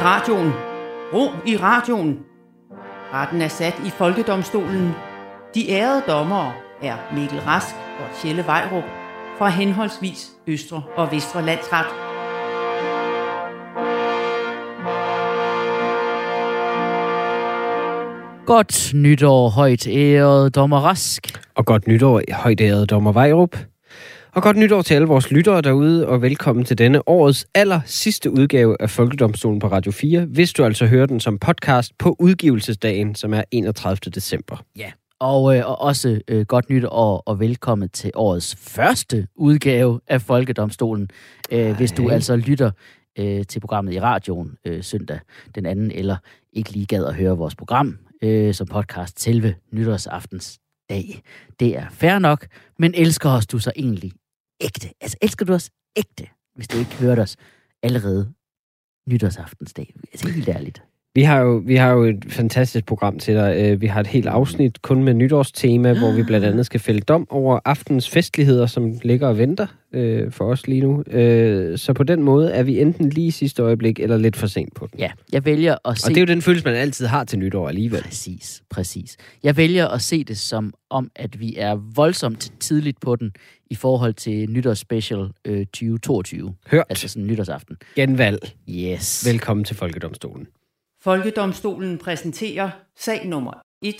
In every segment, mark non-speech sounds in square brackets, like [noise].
i radioen. Ro i radioen. Retten er sat i Folkedomstolen. De ærede dommere er Mikkel Rask og Tjelle Vejrup fra henholdsvis Østre og Vestre Landsret. Godt nytår, højt æret dommer Rask. Og godt nytår, højt ærede dommer Vejrup. Og godt nytår til alle vores lyttere derude, og velkommen til denne årets aller sidste udgave af Folkedomstolen på Radio 4, hvis du altså hører den som podcast på udgivelsesdagen, som er 31. december. Ja, og, øh, og også øh, godt nytår og, og velkommen til årets første udgave af Folkedomstolen. Øh, hvis du altså lytter øh, til programmet i radioen øh, søndag den anden, eller ikke lige gad at høre vores program øh, som podcast selve nytårsaftens dag. Det er fair nok, men elsker os du så egentlig ægte? Altså elsker du os ægte, hvis du ikke hørte os allerede nytårsaftensdag? Altså helt ærligt. Vi har, jo, vi har jo et fantastisk program til dig. Øh, Vi har et helt afsnit kun med nytårstema, hvor vi blandt andet skal fælde dom over aftens festligheder, som ligger og venter øh, for os lige nu. Øh, så på den måde er vi enten lige i sidste øjeblik, eller lidt for sent på den. Ja, jeg vælger at se... Og det er jo den følelse, man altid har til nytår alligevel. Præcis, præcis. Jeg vælger at se det som om, at vi er voldsomt tidligt på den i forhold til nytårsspecial øh, 2022. Hørt. Altså sådan nytårsaften. Genvalg. Yes. Velkommen til Folkedomstolen. Folkedomstolen præsenterer sag nummer 1.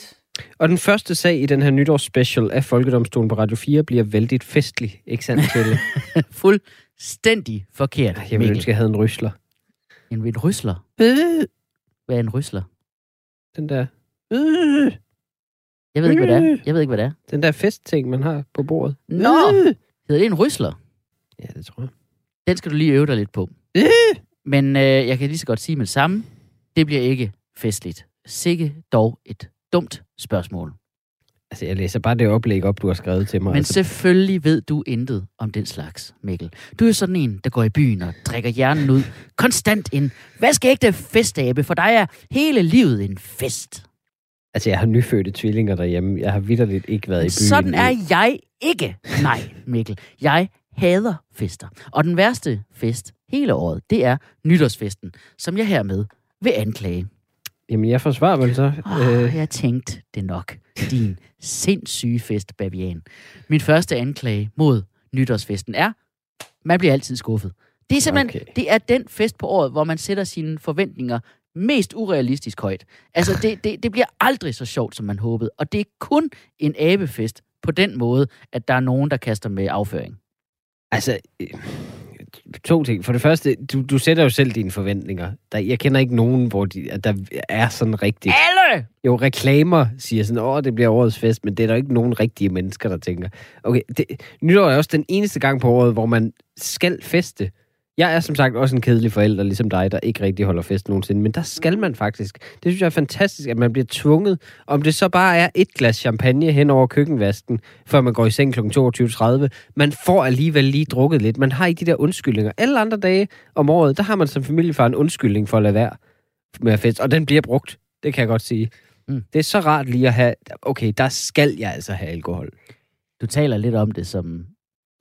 Og den første sag i den her nytårsspecial af Folkedomstolen på Radio 4 bliver vældig festlig, ikke sandt? [laughs] Fuldstændig forkert, Jeg ville Mikkel. ønske, jeg havde en rysler. En, en rysler? Hvad er en rysler? Den der... Jeg ved ikke, hvad det er. Jeg ved ikke, hvad det er. Den der festting, man har på bordet. Nå! Hedder det en rysler? Ja, det tror jeg. Den skal du lige øve dig lidt på. Men øh, jeg kan lige så godt sige med det samme. Det bliver ikke festligt. Sikke dog et dumt spørgsmål. Altså, jeg læser bare det oplæg op, du har skrevet til mig. Men altså, selvfølgelig ved du intet om den slags, Mikkel. Du er sådan en, der går i byen og drikker hjernen ud konstant ind. Hvad skal ikke det festabe? For dig er hele livet en fest. altså, jeg har nyfødte tvillinger derhjemme. Jeg har vidderligt ikke været i byen. Sådan er jeg ikke. Nej, Mikkel. Jeg hader fester. Og den værste fest hele året, det er nytårsfesten, som jeg hermed vil anklage. Jamen, jeg forsvarer vel så. Oh, Øh, jeg tænkte det nok. Din sindssyge fest, Bavian. Min første anklage mod nytårsfesten er, man bliver altid skuffet. Det er simpelthen, okay. det er den fest på året, hvor man sætter sine forventninger mest urealistisk højt. Altså, det, det, det bliver aldrig så sjovt, som man håbede. Og det er kun en abefest på den måde, at der er nogen, der kaster med afføring. altså, øh, to ting. For det første, du, du sætter jo selv dine forventninger. Der, jeg kender ikke nogen, hvor de, der er sådan rigtigt. Alle! Jo, reklamer siger sådan, åh, det bliver årets fest, men det er der ikke nogen rigtige mennesker, der tænker. Okay, det, nytår er også den eneste gang på året, hvor man skal feste. Jeg er som sagt også en kedelig forælder, ligesom dig, der ikke rigtig holder fest nogensinde, men der skal man faktisk. Det synes jeg er fantastisk, at man bliver tvunget, om det så bare er et glas champagne hen over køkkenvasken, før man går i seng kl. 22.30. Man får alligevel lige drukket lidt. Man har ikke de der undskyldninger. Alle andre dage om året, der har man som familiefar en undskyldning for at lade være med at feste, og den bliver brugt. Det kan jeg godt sige. Mm. Det er så rart lige at have, okay, der skal jeg altså have alkohol. Du taler lidt om det som,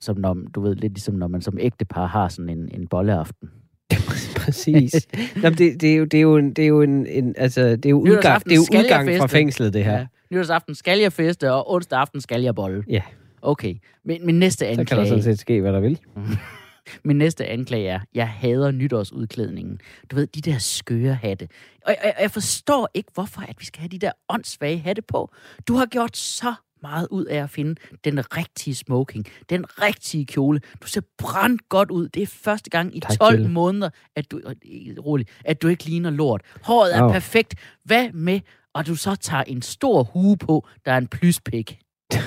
som når, du ved, lidt ligesom når man som ægtepar har sådan en, en bolleaften. [laughs] Præcis. Jamen, det, det, er jo, det er jo en, det er jo en, en altså, det er jo udgang, det er jo udgang fra fængslet, det her. Ja. Nytårsaften skal jeg feste, og onsdag aften skal jeg bolle. Ja. Okay. Min, min næste Så kan der anklage, sådan set ske, hvad der vil. [laughs] min næste anklage er, jeg hader nytårsudklædningen. Du ved, de der skøre hatte. Og jeg, jeg forstår ikke, hvorfor at vi skal have de der åndssvage hatte på. Du har gjort så meget ud af at finde den rigtige smoking, den rigtige kjole. Du ser brændt godt ud. Det er første gang i Tak, 12 Jelle. måneder, at du, øh, rolig, at du ikke ligner lort. Håret er Au. perfekt. Hvad med, at du så tager en stor hue på, der er en plyspik? [laughs]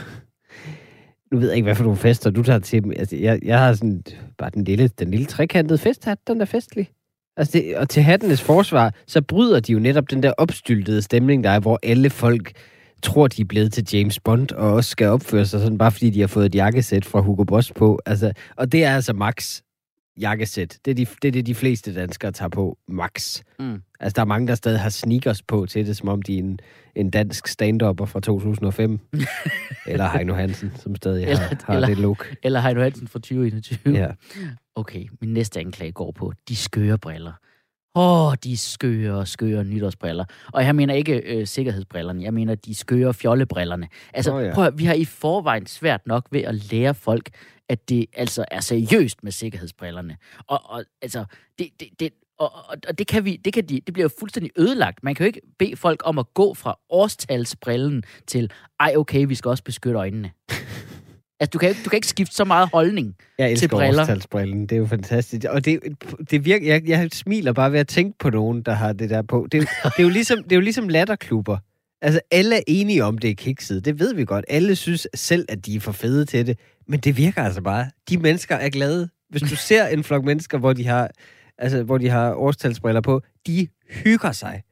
Nu ved jeg ikke, hvad for nogle fester du tager til. Altså, jeg, jeg har sådan bare den lille, den lille trekantede festhat, den er festlig. Altså det, og til hattenes forsvar, så bryder de jo netop den der opstyltede stemning, der er, hvor alle folk tror, de er blevet til James Bond, og også skal opføre sig sådan, bare fordi de har fået et jakkesæt fra Hugo Boss på. Altså, og det er altså max jakkesæt. Det er, de, det er det, de fleste danskere tager på. Max. Mm. Altså, der er mange, der stadig har sneakers på til det, som om de er en, en dansk stand-upper fra 2005. [laughs] eller Heino Hansen, som stadig Eller- har, har eller- det look. Eller Heino Hansen fra 2021. Ja. Okay, min næste anklage går på de skøre briller. Åh, oh, de skøre, skøre nytårsbriller. Og jeg mener ikke øh, sikkerhedsbrillerne, jeg mener de skøre fjollebrillerne. Altså, oh, ja. prøv at, vi har i forvejen svært nok ved at lære folk, at det altså er seriøst med sikkerhedsbrillerne. Og, og altså, det, det, det, og, og, og det kan vi, det, kan de, det bliver jo fuldstændig ødelagt. Man kan jo ikke bede folk om at gå fra årstalsbrillen til, ej okay, vi skal også beskytte øjnene. Altså, du kan, ikke, du kan ikke skifte så meget holdning. Jeg elsker briller. årstalsbrillen. Det er jo fantastisk. Og det, det virker, jeg, jeg smiler bare ved at tænke på nogen, der har det der på. Det, er jo- det, er, jo ligesom, det er jo ligesom latterklubber. Altså, alle er enige om, det er kikset. Det ved vi godt. Alle synes selv, at de er for fede til det. Men det virker altså bare. De mennesker er glade. Hvis du ser en flok mennesker, hvor de har, altså, hvor de har årstalsbriller på, de hygger sig.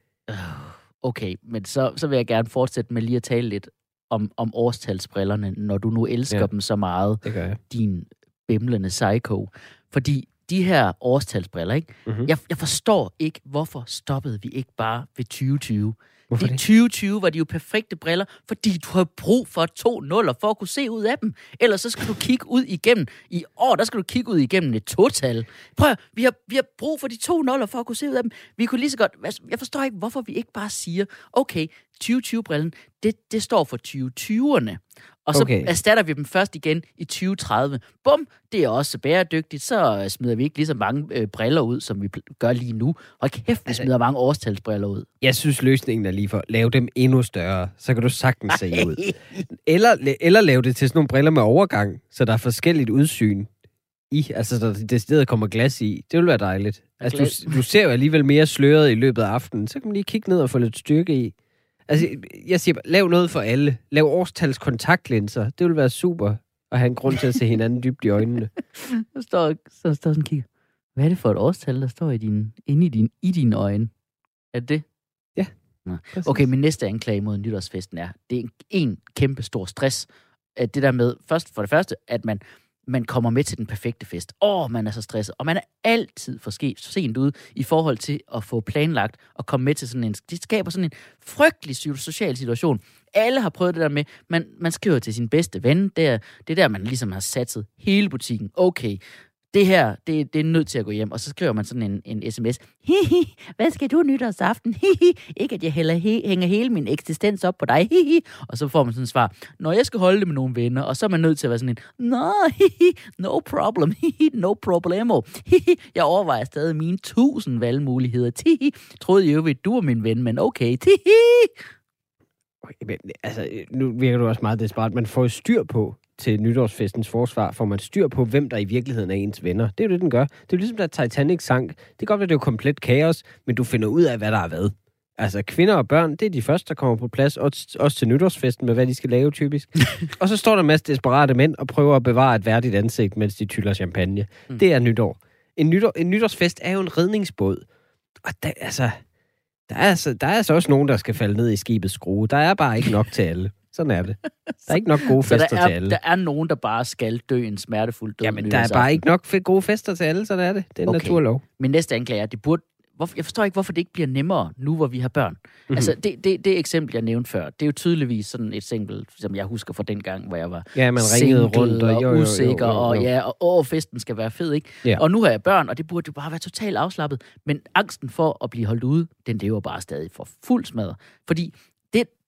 Okay, men så, så vil jeg gerne fortsætte med lige at tale lidt om, om årstalsbrillerne, når du nu elsker Ja. dem så meget, Det gør jeg. din bimlende psycho. Fordi de her årstalsbriller, ikke? Mhm. Jeg, jeg forstår ikke, hvorfor stoppede vi ikke bare ved 2020? Hvorfor I det? 2020 var de jo perfekte briller, fordi du har brug for to nuller for at kunne se ud af dem. Ellers så skal du kigge ud igennem. I år, der skal du kigge ud igennem et total. Prøv at, vi har, vi har brug for de to nuller for at kunne se ud af dem. Vi kunne lige så godt... altså, Jeg forstår ikke, hvorfor vi ikke bare siger, okay, 2020-brillen, det, det står for 2020'erne. Og så Okay. erstatter vi dem først igen i 2030. Bum, det er også bæredygtigt. Så øh, smider vi ikke lige så mange øh, briller ud, som vi gør lige nu. Og kæft, vi smider mange årstalsbriller ud. Jeg synes, løsningen er lige for. Lave dem endnu større, så kan du sagtens se ud. Eller, eller lave det til sådan nogle briller med overgang, så der er forskelligt udsyn i, altså så der decideret kommer glas i. Det vil være dejligt. Altså, du, du ser jo alligevel mere sløret i løbet af aftenen. Så kan man lige kigge ned og få lidt styrke i. Altså, jeg siger bare, lav noget for alle. Lav årstals kontaktlinser. Det vil være super at have en grund til at se hinanden dybt i øjnene. [laughs] Så står, så står sådan kigger. Hvad er det for et årstal, der står i din, inde i, din, i dine øjne? Er det det? Præcis. Okay, min næste anklage mod nytårsfesten er, det er en, en kæmpe stor stress. At det der med, først for det første, at man, man kommer med til den perfekte fest. Åh, oh, man er så stresset. Og man er altid for sent ude i forhold til at få planlagt og komme med til sådan en... Det skaber sådan en frygtelig social situation. Alle har prøvet det der med, man, man skriver til sin bedste ven. Det er, det er der, man ligesom har satset hele butikken. Okay, det her, det, det er nødt til at gå hjem. Og så skriver man sådan en, en sms. Hihi, hvad skal du nytårsaften? Hihi, ikke at jeg heller he, hænger hele min eksistens op på dig. Hihi. Og så får man sådan et svar. Når jeg skal holde det med nogle venner, og så er man nødt til at være sådan en, Nå, hihi, no problem, hihi, no problemo. Hihi, jeg overvejer stadig mine tusind valgmuligheder. Tihi, troede jeg jo, at du var min ven, men okay. Tihi. Okay, men, altså, nu virker du også meget desperat. Man får jo styr på til nytårsfestens forsvar, får man styr på, hvem der i virkeligheden er ens venner. Det er jo det, den gør. Det er jo ligesom, da Titanic sank. Det kan godt være, det er jo komplet kaos, men du finder ud af, hvad der er hvad. Altså, kvinder og børn, det er de første, der kommer på plads, også, også til nytårsfesten med, hvad de skal lave typisk. [laughs] og så står der en masse desperate mænd og prøver at bevare et værdigt ansigt, mens de tyller champagne. Mm. Det er nytår. En, nytår. en nytårsfest er jo en redningsbåd. Og der, altså, der er, altså, der er altså også nogen, der skal falde ned i skibets skrue. Der er bare ikke nok til alle. Sådan er det. [laughs] Der er ikke nok gode fester der til er, alle. der er nogen, der bare skal dø en smertefuld død. Jamen, der er bare ikke nok gode fester til alle, sådan er det. Det er en Okay. naturlov. Min næste anklage er, det burde... Hvorfor, jeg forstår ikke, hvorfor det ikke bliver nemmere, nu hvor vi har børn. Mhm. Mm-hmm. Altså, det, det, det eksempel, jeg nævnte før, det er jo tydeligvis sådan et eksempel, som jeg husker fra den gang, hvor jeg var Ja, man ringede rundt og, jo, jo, jo, usikker, jo, jo. og ja, og åh, festen skal være fed, ikke? Ja. Og nu har jeg børn, og det burde jo bare være totalt afslappet. Men angsten for at blive holdt ude, den lever bare stadig for fuld smadret. Fordi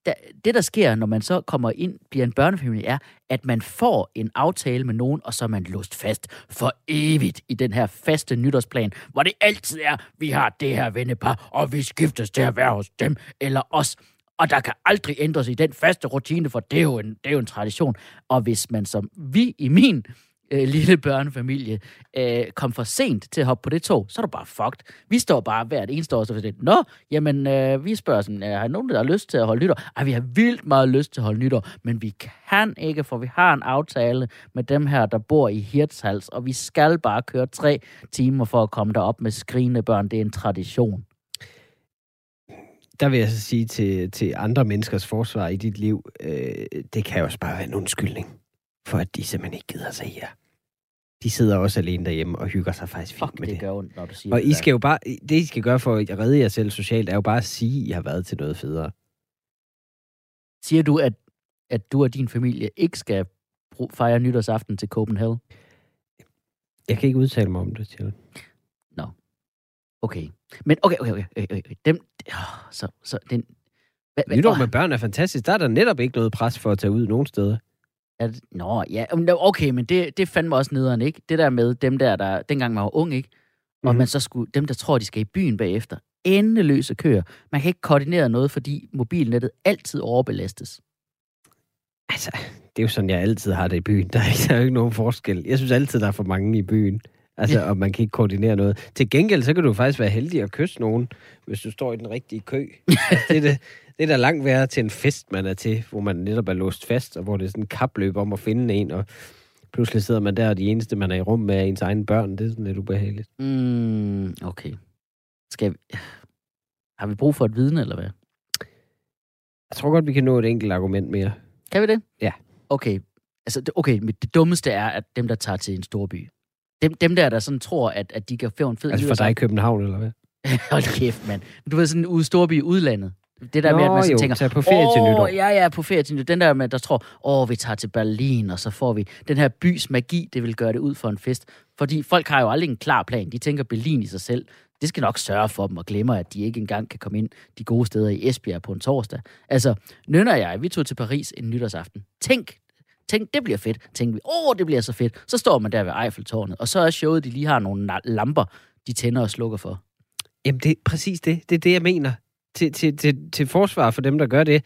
der, det, der sker, når man så kommer ind, bliver en børnefamilie, er, at man får en aftale med nogen, og så er man låst fast for evigt i den her faste nytårsplan, hvor det altid er, vi har det her vennepar, og vi skiftes til at være hos dem eller os. Og der kan aldrig ændres i den faste rutine, for det er jo en, det er jo en tradition. Og hvis man som vi i min øh, [laughs] lille børnefamilie øh, kom for sent til at hoppe på det tog, så er du bare fucked. Vi står bare hvert eneste år og så siger, Nå, jamen, øh, vi spørger sådan, øh, har nogen, der har lyst til at holde nytår? Ej, vi har vildt meget lyst til at holde nytår, men vi kan ikke, for vi har en aftale med dem her, der bor i Hirtshals, og vi skal bare køre tre timer for at komme derop med skrigende børn. Det er en tradition. Der vil jeg så sige til, til andre menneskers forsvar i dit liv, øh, det kan jo også bare være en undskyldning for, at de simpelthen ikke gider sig her. De sidder også alene derhjemme og hygger sig faktisk fint Fuck, med det det. gør ondt, når du siger Og det I skal jo bare, det I skal gøre for at redde jer selv socialt, er jo bare at sige, at I har været til noget federe. Siger du, at, at du og din familie ikke skal fejre nytårsaften til Copenhagen? Jeg kan ikke udtale mig om det, Tjelle. Okay. Men okay, okay, okay. okay, okay. Dem, oh, så, så den... Hvad, hvad, Nytår med børn er fantastisk. Der er der netop ikke noget pres for at tage ud nogen steder. Det, nå, ja, nå, okay, men det, det fandt mig også nederen, ikke? Det der med dem der, der dengang man var ung, ikke? Og Mhm. man så skulle, dem der tror, de skal i byen bagefter, endeløse køer. Man kan ikke koordinere noget, fordi mobilnettet altid overbelastes. Altså, det er jo sådan, jeg altid har det i byen. [laughs] Der er, ikke- der er jo ikke nogen forskel. Jeg synes altid, der er for mange i byen. Altså, og man kan ikke koordinere noget. Til gengæld, så kan du faktisk være heldig at kysse nogen, hvis du står i den rigtige kø. [laughs] Altså, det, er det, det er da langt værre til en fest, man er til, hvor man netop er låst fast, og hvor det er sådan en kapløb om at finde en, og pludselig sidder man der, og de eneste, man er i rum med, er ens egne børn. Det er sådan lidt ubehageligt. Mm, okay. Skal vi... Har vi brug for et vidne, eller hvad? Jeg tror godt, vi kan nå et enkelt argument mere. Kan vi det? Ja. Okay. Altså, okay, det dummeste er, at dem, der tager til en stor by, dem, dem der, der sådan tror, at, at de kan få en fed Altså for dig i København, eller hvad? [laughs] Hold kæft, mand. Du ved, sådan ude storby i udlandet. Det der Nå, med, at man sådan jo, tænker, tage på ferie til "Åh, nytår." Ja, ja, på ferie til nytår. Den der med, der tror, åh, vi tager til Berlin, og så får vi den her bys magi, det vil gøre det ud for en fest. Fordi folk har jo aldrig en klar plan. De tænker Berlin i sig selv. Det skal nok sørge for dem og glemmer, at de ikke engang kan komme ind de gode steder i Esbjerg på en torsdag. Altså, Nynne og jeg, vi tog til Paris en nytårsaften. Tænk, tænk, det bliver fedt. Tænkte vi, åh, det bliver så fedt. Så står man der ved Eiffeltårnet, og så er showet, de lige har nogle lamper, de tænder og slukker for. Jamen, det er præcis det. Det er det, jeg mener. Til, til, til, til forsvar for dem, der gør det,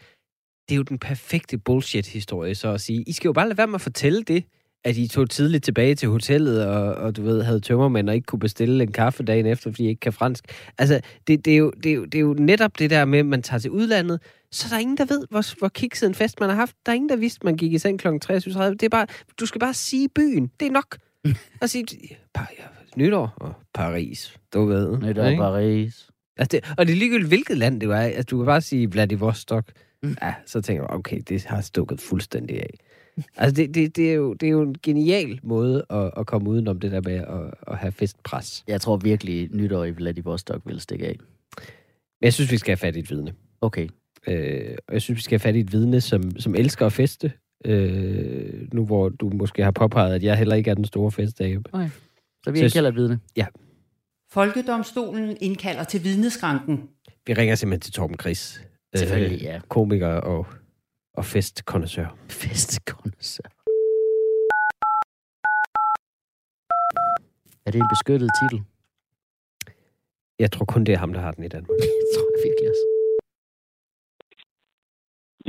det er jo den perfekte bullshit-historie, så at sige. I skal jo bare lade være med at fortælle det, at I tog tidligt tilbage til hotellet, og, og du ved, havde tømmermænd og ikke kunne bestille en kaffe dagen efter, fordi I ikke kan fransk. Altså, det, det, er jo, det, er jo, det er jo netop det der med, at man tager til udlandet, så der er ingen, der ved, hvor, hvor kikset en fest man har haft. Der er ingen, der vidste, man gik i seng kl. 23.30. Det er bare, du skal bare sige byen. Det er nok. [laughs] Og sige, "Pa- ja, nytår og Paris. Du ved. Nytår ikke? Paris. Altså det, og det er ligegyldigt, hvilket land det er. Altså, du kan bare sige Vladivostok. Mm. Ja, så tænker jeg, okay, det har stukket fuldstændig af. Altså, det, det, det, er, jo, det er jo en genial måde at, at komme udenom det der med at, at have festpres. Jeg tror virkelig, nytår i Vladivostok vil stikke af. Men jeg synes, vi skal have fat i et vidne. Okay. Øh, og jeg synes, vi skal have fat i et vidne, som, som elsker at feste. Øh, nu hvor du måske har påpeget, at jeg heller ikke er den store festdame. Så vi Så- indkalder et vidne. Folkedomstolen indkalder til vidneskranken. Vi ringer simpelthen til Torben Chris. Selvfølgelig, ja. Komiker og, og festkondensør. Festkondensør. Er det en beskyttet titel? Jeg tror kun, det er ham, der har den i Danmark. [laughs] Det tror jeg virkelig også.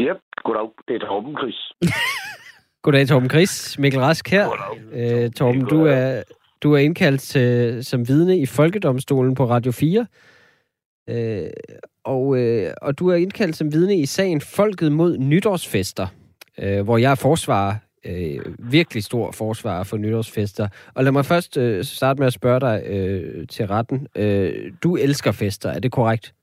Yep, goddag. Det er Torben Chris. [laughs] Goddag, Torben Chris. Mikkel Rask her. Goddag. Øh, Torben, du er, du er indkaldt til, som vidne i Folkedomstolen på Radio 4. Øh, og, øh, og du er indkaldt som vidne i sagen Folket mod nytårsfester, øh, hvor jeg er forsvarer, øh, virkelig stor forsvarer for nytårsfester. Og lad mig først øh, starte med at spørge dig øh, til retten. Øh, du elsker fester, er det korrekt?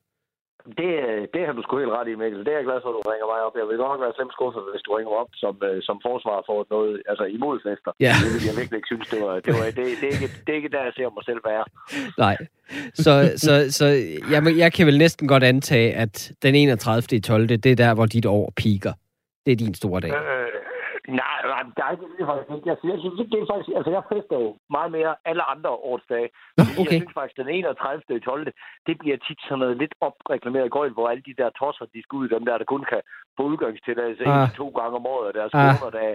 Det, det har du sgu helt ret i, Mikkel. Det er jeg glad for, at du ringer mig op. Jeg vil godt nok være slemt skuffet, hvis du ringer op som, øh, som forsvar for noget, altså imod fester. Ja. Det vil jeg virkelig ikke synes, det var... Det, var, det, det, er ikke, det er ikke der, jeg ser mig selv være. Nej. Så, så, så jeg, jeg kan vel næsten godt antage, at den 31. i 12. det er der, hvor dit år piker. Det er din store dag. Øh, nej, nej, der er ikke ikke. Jeg, jeg synes ikke, det er faktisk... Altså, jeg fester jo meget mere alle andre årsdage. Nå, okay. Jeg synes faktisk, den 31. i 12. det bliver tit sådan noget lidt opreklameret gøjl, hvor alle de der tosser, de skal ud, dem der, der kun kan få udgangstilladelse Ah. en to gange om året, og deres Ah. koner, der...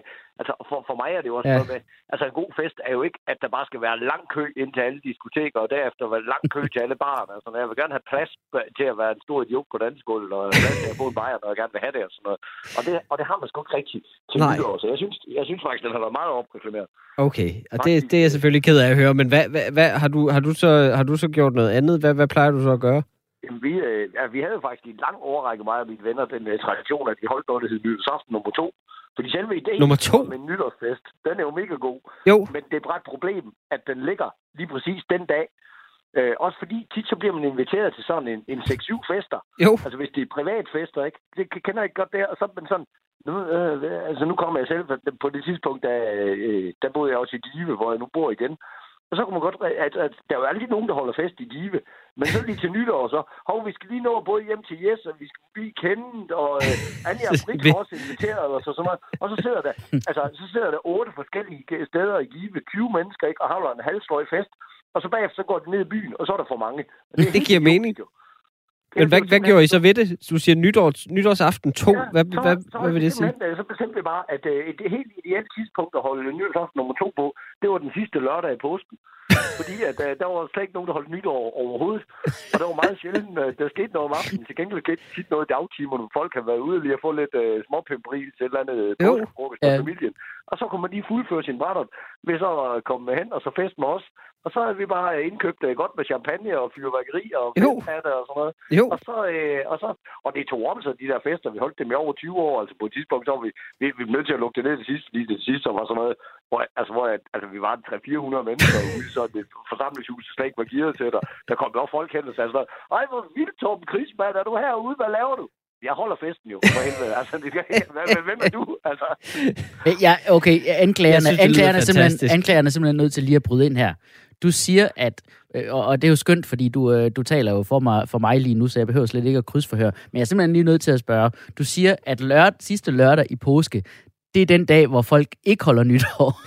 Altså, for, for mig er det jo også Ja. noget med... Altså, en god fest er jo ikke, at der bare skal være lang kø ind til alle diskoteker, og derefter være lang kø til alle barer. Altså, jeg vil gerne have plads til at være en stor idiot på dansegulvet, og plads til at få en bajer, når jeg gerne vil have det og sådan noget. Og det, og det har man sgu ikke rigtigt til Nej. nytår, så jeg synes, jeg synes faktisk, den har været meget opreklameret. Okay, og det, det er jeg selvfølgelig ked af at høre, men hvad, hvad, hvad, har, du, har, du så, har du så gjort noget andet? Hvad, hvad plejer du så at gøre? Jamen, vi, øh, ja, vi havde faktisk i en lang overrække, mig og mine venner, den øh, tradition, at vi holdt noget, der hed nytårsaften nummer to. Fordi selve ideen Nummer to? med en nytårsfest, den er jo mega god. Jo, Men det er bare et problem, at den ligger lige præcis den dag. Øh, også fordi tit så bliver man inviteret til sådan en, en 6-7 fester. jo. Altså hvis det er privatfester, ikke? Det kender jeg ikke godt der. Og så er man sådan, nu, øh, altså nu kommer jeg selv, på det tidspunkt, der, øh, der boede jeg også i Give, hvor jeg nu bor igen. Og så kunne man godt, at, at der er jo aldrig nogen, der holder fest i Give. Men så lige til nytår, så, hov, vi skal lige nå både hjem til Jes, og vi skal blive kendt, og øh, Anja og Britt har [laughs] også inviteret os, og sådan noget. Og så sidder der, [laughs] altså, så sidder der otte forskellige steder i Give, 20 mennesker, ikke, og holder en halvsløj fest. og så bagefter så går de ned i byen, og så er der for mange. Det helt giver mening. jo. Men hvad, Det hvad jo gjorde I så ved det? Du siger nytårs, nytårsaften 2. Ja, hvad, så, hvad, så, hvad vil det sige? øh, Så bestemte vi bare, at øh, et helt ideelt tidspunkt at holde nytårsaften nummer to på, det var den sidste lørdag i påsken. [laughs] Fordi at, øh, der var slet ikke nogen, der holdt nytår overhovedet. Og det var meget sjældent, øh, der skete noget om aftenen. Til gengæld skete tit noget i dagtimerne, hvor folk havde været ude lige at få lidt øh, småpimperi til et eller andet øh, påskefrokost med Ja. familien. Og så kunne man lige fuldføre sin brændert ved så at komme hen og så fest med os. Og så havde vi bare indkøbt øh, godt med champagne og fyrværkeri og Jo. festpatter og sådan noget. Jo, Og så, øh, og så, og det tog om sig, de der fester. Vi holdt dem i over 20 år. Altså på et tidspunkt, så var vi, vi, vi blev nødt til at lukke det ned til sidst, fordi det sidste var sådan noget, hvor, altså, hvor altså, vi var 300-400 mennesker ude, så det forsamlingshus slet ikke var gearet til dig. Der kom jo folk hen og sagde sådan, ej, hvor vildt, Torben Krigsmand, er du herude? Hvad laver du? Jeg holder festen jo, for helvede. [laughs] Altså, det, hvad- hvem er du? Altså, Øh, Ja, okay, anklagerne, synes, anklagerne, er simpelthen, anklagerne er simpelthen nødt til lige at bryde ind her. Du siger, at, øh, og og det er jo skønt, fordi du, øh, du taler jo for mig, for mig lige nu, så jeg behøver slet ikke at krydsforhøre, men jeg er simpelthen lige nødt til at spørge. Du siger, at lørd, sidste lørdag i påske, det er den dag, hvor folk ikke holder nytår.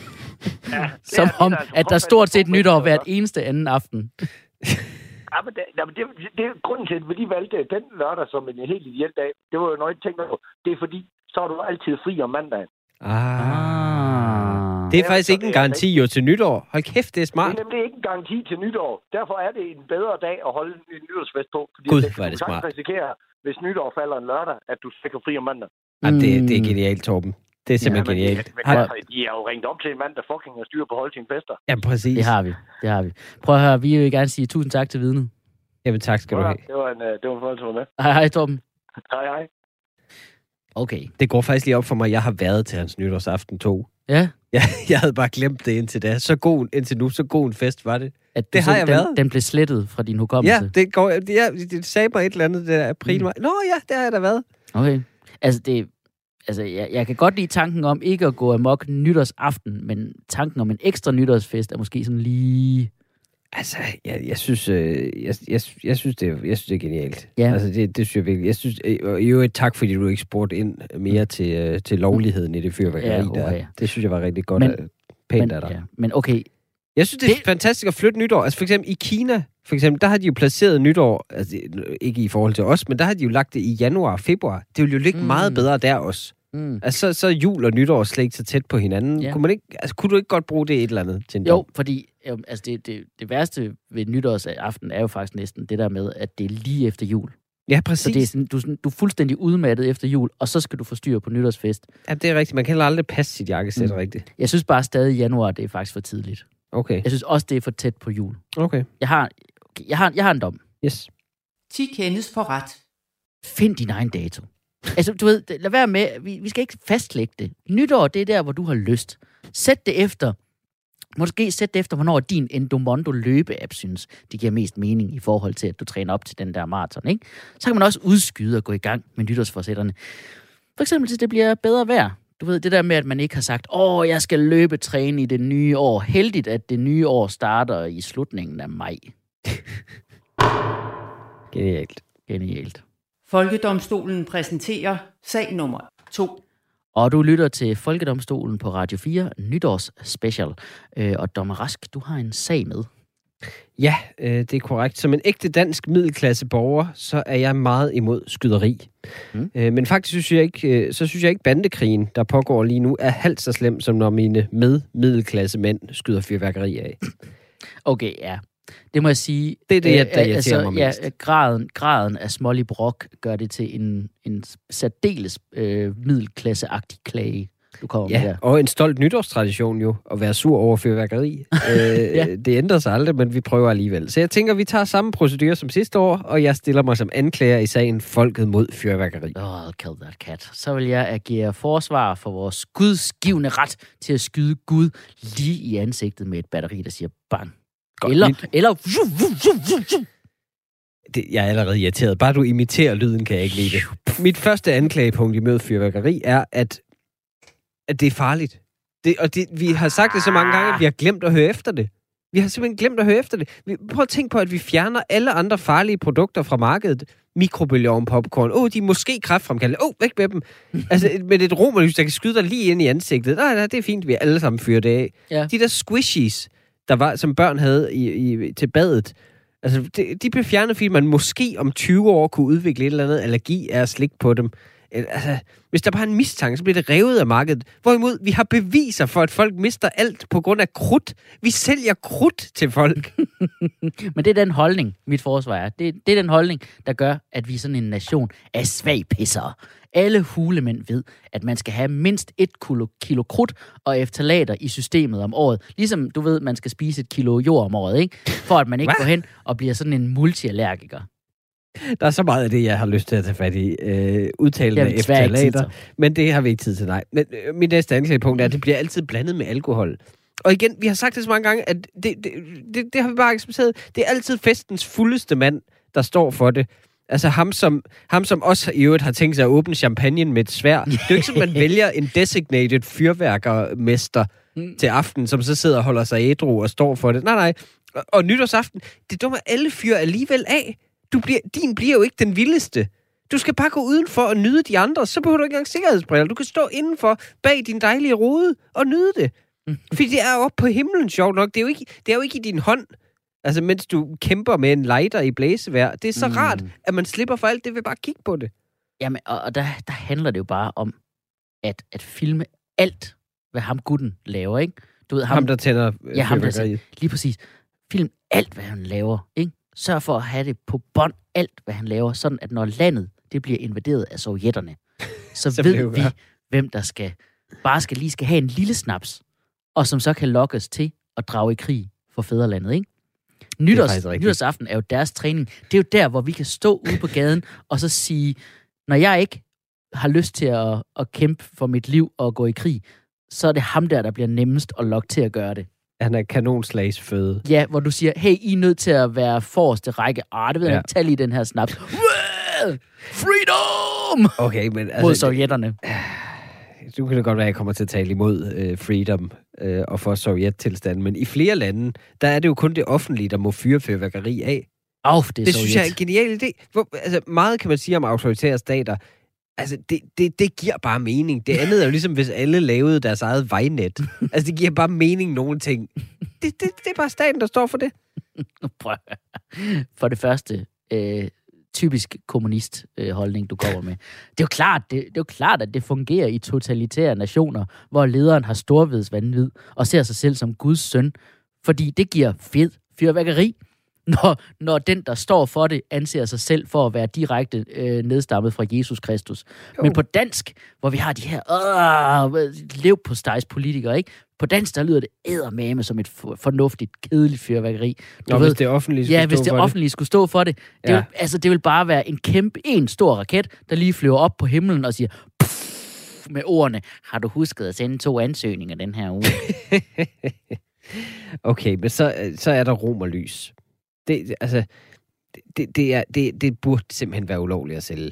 ja, [laughs] Som om, det, altså, at der stort set nytår hvert eneste anden aften. [laughs] Ja, men det, ja, men det, det, er grunden til, at de valgte den lørdag som en helt ideel dag. Det var jo noget, jeg tænkte på. Det er fordi, så er du altid fri om mandagen. Ah. Det er Ja, faktisk ikke en det garanti jo til nytår. Hold kæft, det er Det smart. er nemlig ikke en garanti til nytår. Derfor er det en bedre dag at holde en nytårsfest på. Fordi Gud, det, hvor er det du kan smart. risikere, hvis nytår falder en lørdag, at du stikker fri om mandag. Ja, det, det er Mm. genialt, Torben. Det er simpelthen men, genialt. Men, Har, altså, de er jo ringet op til en mand, der fucking har styr på at holde sine fester. ja, præcis. Det har vi, det har vi. Prøv at høre, vi vil gerne sige tusind tak til vidnet. Jamen tak skal du have. Det var en, øh, det var en fornøjelse med. Hej, hej Torben. Hej, hej. Okay. Det går faktisk lige op for mig, jeg har været til hans nytårsaften 2. Ja, Ja, [laughs] jeg havde bare glemt det indtil da. Så god, indtil nu, så god en fest var det. at du Det har jeg den, været. Den blev slettet fra din hukommelse. Ja, det, går, ja, det sagde mig et eller andet, det der april. Mm. Nå ja, det har jeg da været. Okay. Altså, det, altså jeg, jeg kan godt lide tanken om ikke at gå amok nytårsaften, men tanken om en ekstra nytårsfest er måske sådan lige... Altså, jeg, jeg synes, øh, jeg, jeg, jeg, synes det, jeg synes, det er genialt. Ja. Altså, det, det synes jeg virkelig. Jeg synes, øh, og i øvrigt tak, fordi du ikke spurgte ind mere til, øh, til lovligheden i det fyrværkeri Ja, uha, der. Det synes jeg var rigtig godt. Men- Men, pænt men, af dig. ja, men okay, Jeg synes, det er Det- fantastisk at flytte nytår. Altså for eksempel i Kina, for eksempel, der har de jo placeret nytår, altså ikke i forhold til os, men der har de jo lagt det i januar og februar. Det vil jo ligge Mm. mm. meget bedre der også. Mm, Altså så, så er jul og nytår slet ikke så tæt på hinanden. Ja. Kunne, man ikke, altså, kunne du ikke godt bruge det et eller andet til en jo, dom? fordi øh, altså det, det, det værste ved nytårsaften er jo faktisk næsten det der med, at det er lige efter jul. Ja, Så præcis. det er sådan, du, er du er fuldstændig udmattet efter jul, og så skal du få styr på nytårsfest. Ja, det er rigtigt. Man kan heller aldrig passe sit jakkesæt Mm. rigtigt. Jeg synes bare stadig, at januar det er faktisk for tidligt. Okay, Jeg synes også, det er for tæt på jul. okay. Jeg har, okay, jeg har, jeg har en dom. Yes. 10 kendes for ret. Find din egen dato. Altså, du ved, lad være med, vi, vi skal ikke fastlægge det. Nytår, det er der, hvor du har lyst. Sæt det efter, måske sæt det efter, hvornår din Endomondo løbe-app synes, det giver mest mening i forhold til, at du træner op til den der maraton, ikke? Så kan man også udskyde og gå i gang med nytårsforsætterne. For eksempel, hvis det bliver bedre vejr. Du ved, det der med, at man ikke har sagt, åh, jeg skal løbe træne i det nye år. Heldigt, at det nye år starter i slutningen af maj. [laughs] Genialt. Genialt. Folkedomstolen præsenterer sag nummer 2. Og du lytter til Folkedomstolen på Radio 4 nytårs special. Øh, og Dommer Rask, du har en sag med. Ja, øh, det er korrekt. Som en ægte dansk middelklasse borger, så er jeg meget imod skyderi. Mm. Øh, men faktisk synes jeg ikke, øh, så synes jeg ikke bandekrigen, der pågår lige nu, er halvt så slem, som når mine med-middelklasse mænd skyder fyrværkeri af. Okay, ja. Det må jeg sige. Det er det, øh, der irriterer mig ja, mest. graden, graden af smålig brok gør det til en, en særdeles øh, middelklasseagtig klage, du kommer med Ja, der. og en stolt nytårstradition jo, at være sur over fyrværkeri. [laughs] øh, Ja. Det ændrer sig aldrig, men vi prøver alligevel. Så jeg tænker, vi tager samme procedure som sidste år, og jeg stiller mig som anklager i sagen Folket mod fyrværkeri. Oh, kill that cat. Så vil jeg agere forsvar for vores gudsgivende ret til at skyde Gud lige i ansigtet med et batteri, der siger bang. Godt, eller, mit- eller Det, jeg er allerede irriteret. Bare du imiterer lyden, kan jeg ikke lide det. Mit første anklagepunkt imod fyrværkeri er, at, at det er farligt. Det, og det, vi har sagt det så mange gange, at vi har glemt at høre efter det. Vi har simpelthen glemt at høre efter det. Vi, prøv at tænke på, at vi fjerner alle andre farlige produkter fra markedet. Mikrobølgeovn, popcorn. Åh, oh, de er måske kræftfremkaldende. Åh, oh, væk med dem. [laughs] altså, med et romerlys, der kan skyde dig lige ind i ansigtet. Nej, nej, det er fint, vi alle sammen fyrer det af. Ja. De der squishies, der var, som børn havde i, i, til badet. Altså, de, de blev fjernet, fordi man måske om 20 år kunne udvikle et eller andet allergi af at slikke på dem. Altså, hvis der bare er en mistanke, så bliver det revet af markedet. Hvorimod, vi har beviser for, at folk mister alt på grund af krudt. Vi sælger krudt til folk. [laughs] Men det er den holdning, mit forsvar er. Det, det er den holdning, der gør, at vi er sådan en nation af svagpissere. Alle hulemænd ved, at man skal have mindst et kilo, kilo krudt og eftalater i systemet om året. Ligesom du ved, man skal spise et kilo jord om året, ikke? For at man ikke Hvad? går hen og bliver sådan en multiallergiker. Der er så meget af det, jeg har lyst til at tage fat i. Øh, udtalen Det har af eftalater. Men det har vi ikke tid til, nej. Men øh, mit næste anklagepunkt er, at det bliver altid blandet med alkohol. Og igen, vi har sagt det så mange gange, at det, det, det, det har vi bare accepteret. Det er altid festens fuldeste mand, der står for det. Altså ham som, ham, som også i øvrigt har tænkt sig at åbne champagne med et svær. Det er jo ikke sådan, man [laughs] vælger en designated fyrværkermester Mm. til aften, som så sidder og holder sig ædru og står for det. Nej, nej. Og, og nytårsaften, det dummer alle fyre alligevel af. Du bliver, din bliver jo ikke den vildeste. Du skal bare gå udenfor og nyde de andre. Så behøver du ikke engang sikkerhedsbriller. Du kan stå indenfor bag din dejlige rode og nyde det. Fordi det er oppe på himlen, sjovt nok. Det er, jo ikke, det er jo ikke i din hånd. Altså, mens du kæmper med en lighter i blæsevejr. Det er så Mm. rart, at man slipper for alt det ved bare at kigge på det. Jamen, og, og der, der handler det jo bare om, at, at filme alt, hvad ham gutten laver, ikke? Du ved, ham, Ham, der tænder øh, Ja, ham, der fyrværkeriet. lige præcis. Film alt, hvad han laver, ikke? Sørg for at have det på bånd, alt, hvad han laver, sådan at når landet, det bliver invaderet af sovjetterne, [laughs] så, Så ved vi, hvem der skal, bare skal lige skal have en lille snaps, og som så kan lokkes til at drage i krig for fædrelandet, ikke? Nytårs, rigtigt. nytårsaften er jo deres træning. Det er jo der, hvor vi kan stå ude på gaden [laughs] og så sige, når jeg ikke har lyst til at, at kæmpe for mit liv og gå i krig, så er det ham der, der bliver nemmest at lokke til at gøre det. Han er kanonslagsføde. Ja, hvor du siger, hey, I er nødt til at være forreste række. Ah, det ved jeg Ja. ikke. Tag lige den her snaps. Freedom! Okay, men Mod altså, sovjetterne. Du kan det godt være, at jeg kommer til at tale imod øh, freedom øh, og for sovjettilstanden, men i flere lande, der er det jo kun det offentlige, der må fyre fyrværkeri af. Oh, det Det Sovjet. synes jeg er en genial idé. Hvor, altså, meget kan man sige om autoritære stater. Altså, det, det, det giver bare mening. Det andet er jo ligesom, hvis alle lavede deres eget vejnet. Altså, det giver bare mening nogle ting. Det, det, det er bare staten, der står for det. [laughs] Prøv. For det første, øh, typisk kommunist øh, holdning, du kommer med. Det er, jo klart, det, det er jo klart, at det fungerer i totalitære nationer, hvor lederen har storvedsvandvid og ser sig selv som Guds søn, fordi det giver fed fyrværkeri, [laughs] når, når den, der står for det, anser sig selv for at være direkte øh, nedstammet fra Jesus Kristus. Jo. Men på dansk, hvor vi har de her øh, lev på politikere, ikke? På dansk, der lyder det eddermame som et for- fornuftigt, kedeligt fyrværkeri. Du Nå, ved, hvis det offentlige Ja, skulle hvis stå det for offentlige skulle stå for det. Det, Ja. vil, altså, det vil bare være en kæmpe, en stor raket, der lige flyver op på himlen og siger "Puff", med ordene, har du husket at sende to ansøgninger den her uge? [laughs] Okay, men så, så er der romerlys. Det, det- altså, det, det, er, det, det burde simpelthen være ulovligt at sælge.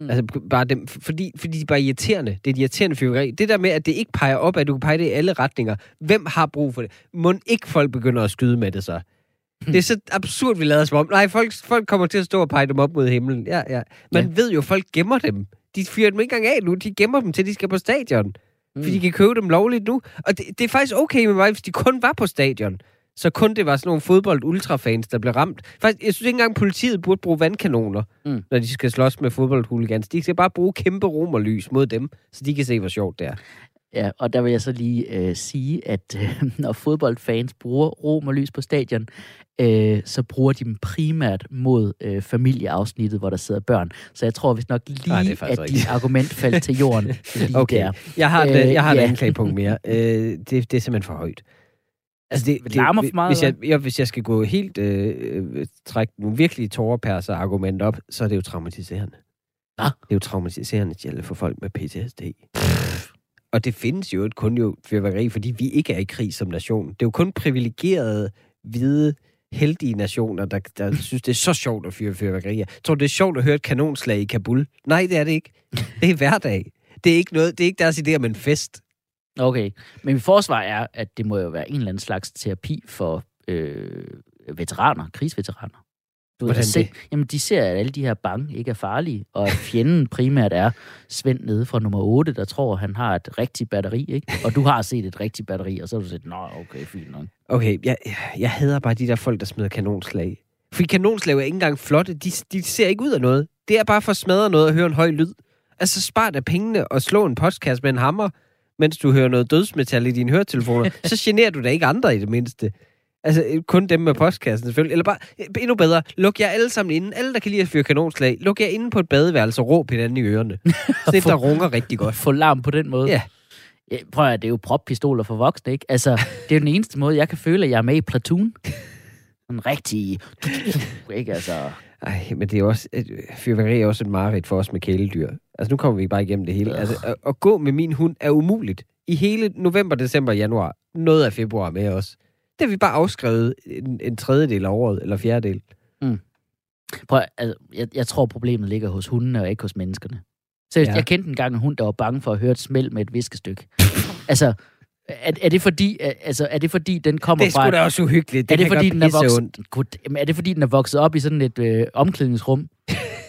Mm. Mm. Altså, bare dem, fordi, fordi de er bare irriterende. Det er et irriterende fyrværkeri. Det der med, at det ikke peger op, at du kan pege det i alle retninger. Hvem har brug for det? Må ikke folk begynder at skyde med det så? Det er så absurd, vi lader som om. Nej, folk, folk kommer til at stå og pege dem op mod himlen. Ja, ja. Man Ja. ved jo, folk gemmer dem. De fyrer dem ikke engang af nu. De gemmer dem til, de skal på stadion. Mm. Fordi de kan købe dem lovligt nu. Og det, det er faktisk okay med mig, hvis de kun var på stadion. Så kun det var sådan nogle fodbold-ultrafans, der blev ramt. Faktisk, jeg synes ikke engang, politiet burde bruge vandkanoner, Mm. når de skal slås med fodboldhuligans. De skal bare bruge kæmpe romerlys mod dem, så de kan se, hvor sjovt det er. Ja, og der vil jeg så lige øh, sige, at øh, [laughs] når fodboldfans bruger rom og lys på stadion, øh, så bruger de dem primært mod øh, familieafsnittet, hvor der sidder børn. Så jeg tror vist nok lige, Ah, det er at dit argument faldt til jorden. [laughs] Lige Okay, Der. jeg har, Øh, øh, jeg har ja. et anklagepunkt mere. øh, det, det er simpelthen for højt. Altså, det, Det larmer for meget, hvis jeg, jeg, hvis jeg skal gå helt øh, trække nogle virkelige tårerpærser argument op, så er det jo traumatiserende. Hva? Det er jo traumatiserende Jelle, for folk med PTSD. Og det findes jo et kun jo fyrværkeri, fordi vi ikke er i krig som nation. Det er jo kun privilegerede, hvide, heldige nationer, der, der [laughs] synes, det er så sjovt at fyre fyrværkerier. Tror, det er sjovt at høre et kanonslag i Kabul. Nej, det er det ikke. Det er hverdag. Det er ikke, noget, det er ikke deres idé om en fest. Okay, men mit forsvar er, at det må jo være en eller anden slags terapi for øh, veteraner, krigsveteraner. Du ved, Hvordan se, det? Jamen, de ser, at alle de her bange ikke er farlige, og at fjenden [laughs] primært er Svend nede fra nummer 8, der tror, han har et rigtigt batteri, ikke? Og du har set et rigtigt batteri, og så har du set, nå, okay, fint nok. Okay, jeg, jeg hader bare de der folk, der smider kanonslag. Fordi kanonslag er ikke engang flotte. De, de ser ikke ud af noget. Det er bare for at smadre noget og høre en høj lyd. Altså, spar da pengene og slå en postkasse med en hammer, mens du hører noget dødsmetal i dine høretelefoner. [laughs] så generer du da ikke andre i det mindste. Altså, øh, kun dem med postkassen selvfølgelig. Eller bare, øh, endnu bedre, luk jer alle sammen inde. Alle, der kan lide at fyre kanonslag, luk jer inde på et badeværelse og råb hinanden i ørerne. [laughs] Sådan et, der runger rigtig godt. Få larm på den måde. Ja. Ja, prøv at det er jo proppistoler for voksne, ikke? Altså, det er jo den eneste måde, jeg kan føle, at jeg er med i Platoon. [laughs] En rigtig... Ikke, altså... Ej, men det er også, fyrværkeri er også et mareridt for os med kæledyr. Altså, nu kommer vi bare igennem det hele. Altså, at, at gå med min hund er umuligt. I hele november, december, januar. Noget af februar med os. Det har vi bare afskrevet en, en tredjedel af året, eller fjerdedel. Prøv, at- altså, jeg, jeg tror, problemet ligger hos hundene og ikke hos menneskerne. Så Ja. ja. jeg kendte engang en hund, der var bange for at høre et smæld med et viskestykke. altså, er, er, det fordi, er- altså, er det fordi, den kommer Det er fra... sgu da også uhyggeligt. Det er det fordi, den er vokset, jamen, er det fordi, den er vokset op i sådan et øh, omklædningsrum?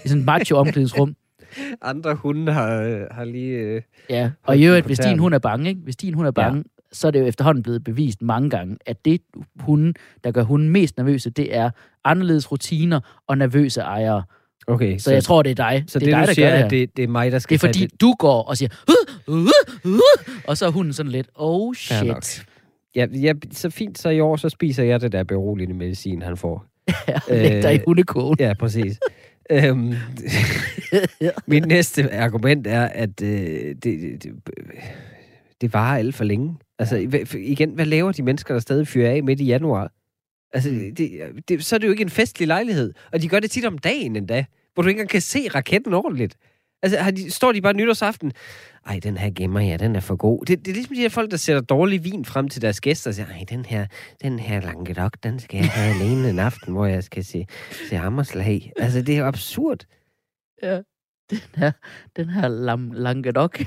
I sådan et macho-omklædningsrum? [laughs] Andre hunde har, har lige... Øh... Ja, og i øvrigt, hvis din hund er bange, ikke? hvis din hund er bange, ja. så er det jo efterhånden blevet bevist mange gange, at det hunden, der gør hunden mest nervøse, det er anderledes rutiner og nervøse ejere. Okay, Så, så jeg tror, det er dig. så det, det, er dig, du der siger, gør det, her. det, det er mig, der skal det er fordi, det. du går og siger, uh, uh, uh, og så er hunden sådan lidt, oh shit. Ja, ja, så fint, så i år, så spiser jeg det der beroligende medicin, han får. [laughs] Læg dig i Øh, hundekogen. Ja, præcis. øhm, [laughs] mit næste argument er, at øh, det, det, det, varer alt for længe. Altså, igen, hvad laver de mennesker, der stadig fyrer af midt i januar? Altså, det, det, så er det jo ikke en festlig lejlighed. Og de gør det tit om dagen endda, hvor du ikke engang kan se raketten ordentligt. Altså, har de, står de bare nytårsaften? Ej, den her gemmer jeg, den er for god. Det, det er ligesom de her folk, der sætter dårlig vin frem til deres gæster og siger, ej, den her, den her Languedoc, den skal jeg have alene en aften, hvor jeg skal se, se hammerslag. Altså, det er jo absurd. Ja. Den her, den her lam, Languedoc.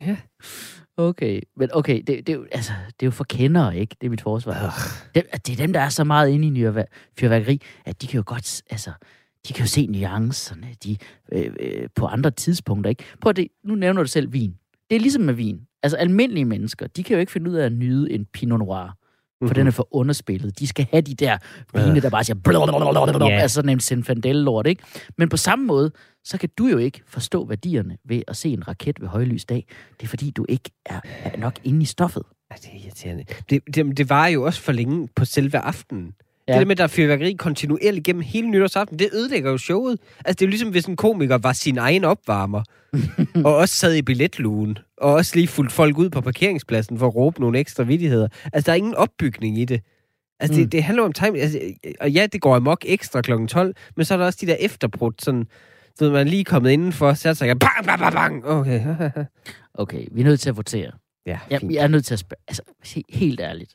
Ja. Okay, men okay, det, det, er jo, altså, det er jo for kendere, ikke? Det er mit forsvar. Det, det er dem, der er så meget inde i nyrva- fyrværkeri, at de kan jo godt, altså, de kan jo se nuancerne de, øh, øh, på andre tidspunkter, ikke? Prøv det, nu nævner du selv vin. Det er ligesom med vin. Altså, almindelige mennesker, de kan jo ikke finde ud af at nyde en Pinot Noir, for Mhm. den er for underspillet. De skal have de der vine, der bare siger blablabla, Ja. altså sådan en Zinfandel-lort, ikke? Men på samme måde, så kan du jo ikke forstå værdierne ved at se en raket ved højlys dag. Det er fordi, du ikke er, er nok inde i stoffet. Ja, det er irriterende. Det, det, det var jo også for længe på selve aftenen. Ja. Det der med, at der er fyrværkeri kontinuerligt gennem hele nytårsaften, det ødelægger jo showet. Altså, det er jo ligesom, hvis en komiker var sin egen opvarmer, [laughs] og også sad i billetlugen, og også lige fulgte folk ud på parkeringspladsen for at råbe nogle ekstra vidigheder. Altså, der er ingen opbygning i det. Altså, det, Mm. det handler om time. Altså, og ja, det går amok ekstra kl. 12, men så er der også de der efterbrud, sådan, så man er lige kommet indenfor, så så bang, bang, bang, bang. Okay. [laughs] Okay, vi er nødt til at votere. ja, Jeg, fint. jeg er nødt til at spørge, altså he- helt ærligt.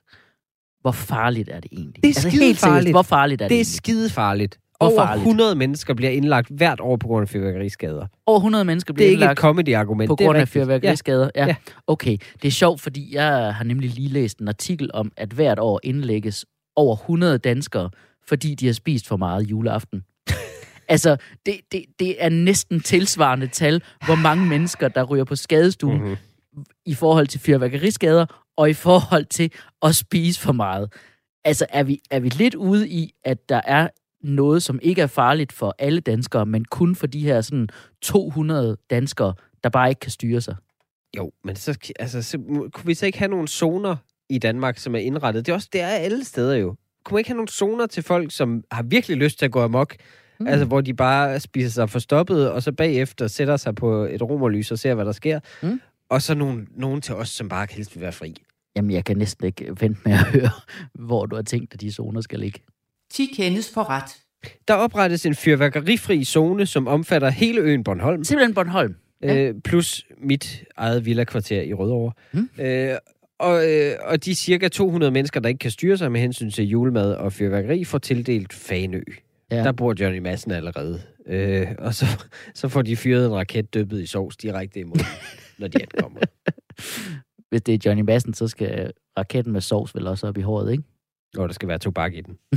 Hvor farligt er det egentlig? Det er altså, skide farligt. hvor farligt er det, Det er egentlig? skide farligt. Hvor Over farligt? 100 mennesker bliver indlagt hvert år på grund af fyrværkeriskader. Over 100 mennesker Det bliver er ikke et indlagt comedy-argument. på det er grund af fyrværkeriskader. Ja. Ja. ja. Okay, det er sjovt, fordi jeg har nemlig lige læst en artikel om, at hvert år indlægges over 100 danskere, fordi de har spist for meget juleaften. [laughs] altså, det, det, det er næsten tilsvarende tal, hvor mange mennesker, der ryger på skadestuen Mhm. i forhold til fyrværkeriskader, og i forhold til at spise for meget. Altså, er vi, er vi lidt ude i, at der er noget, som ikke er farligt for alle danskere, men kun for de her sådan 200 danskere, der bare ikke kan styre sig? Jo, men så, altså, så kunne vi så ikke have nogle zoner i Danmark, som er indrettet? Det er også det er alle steder jo. Kunne man ikke have nogle zoner til folk, som har virkelig lyst til at gå amok? Mm. Altså, hvor de bare spiser sig forstoppet, og så bagefter sætter sig på et romerlys og ser, hvad der sker. Mm. Og så nogle, nogen til os, som bare helst vil være fri. Jamen, jeg kan næsten ikke vente med at [laughs] høre, hvor du har tænkt, at de zoner skal ligge. 10 kendes for ret. Der oprettes en fyrværkerifri zone, som omfatter hele øen Bornholm. Simpelthen Bornholm. Ja. øh, plus mit eget villa-kvarter i Rødovre. Mm. Øh, og, øh, og de cirka 200 mennesker, der ikke kan styre sig med hensyn til julemad og fyrværkeri, får tildelt Fanø. Ja. Der bor Johnny Madsen allerede. Øh, og så, så får de fyret en raket dyppet i sovs direkte imod, [laughs] når de ankommer. Hvis det er Johnny Madsen, så skal raketten med sovs vel også op i håret, ikke? Og der skal være tobak i den. [laughs]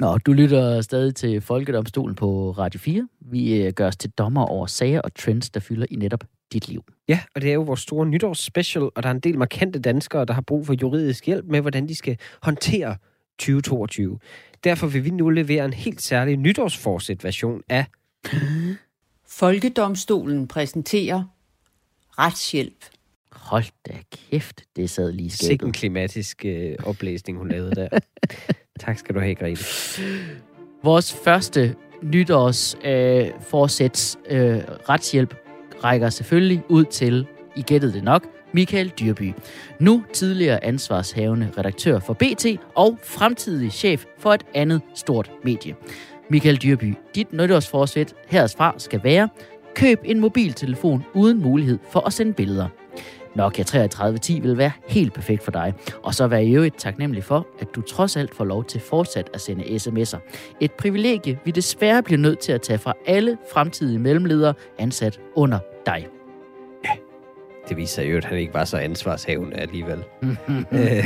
Nå, du lytter stadig til Folkedomstolen på Radio 4. Vi øh, gør os til dommer over sager og trends, der fylder i netop dit liv. Ja, og det er jo vores store nytårsspecial, og der er en del markante danskere, der har brug for juridisk hjælp med, hvordan de skal håndtere 2022. Derfor vil vi nu levere en helt særlig nytårsforsæt version af Folkedomstolen præsenterer retshjælp. Hold da kæft, det sad lige i Sikke en skabet. klimatisk øh, oplæsning, hun lavede der. [laughs] tak skal du have, Grete. Vores første nytårs øh, forsæts øh, retshjælp rækker selvfølgelig ud til, I gættede det nok, Michael Dyrby. Nu tidligere ansvarshavende redaktør for BT og fremtidig chef for et andet stort medie. Michael Dyrby, dit nytårsforsæt herfra skal være, køb en mobiltelefon uden mulighed for at sende billeder. Nokia 3310 vil være helt perfekt for dig. Og så vær i øvrigt taknemmelig for, at du trods alt får lov til fortsat at sende sms'er. Et privilegie, vi desværre bliver nødt til at tage fra alle fremtidige mellemledere ansat under dig. Det viser sig jo, at han ikke var så ansvarshavende alligevel. [laughs] øh.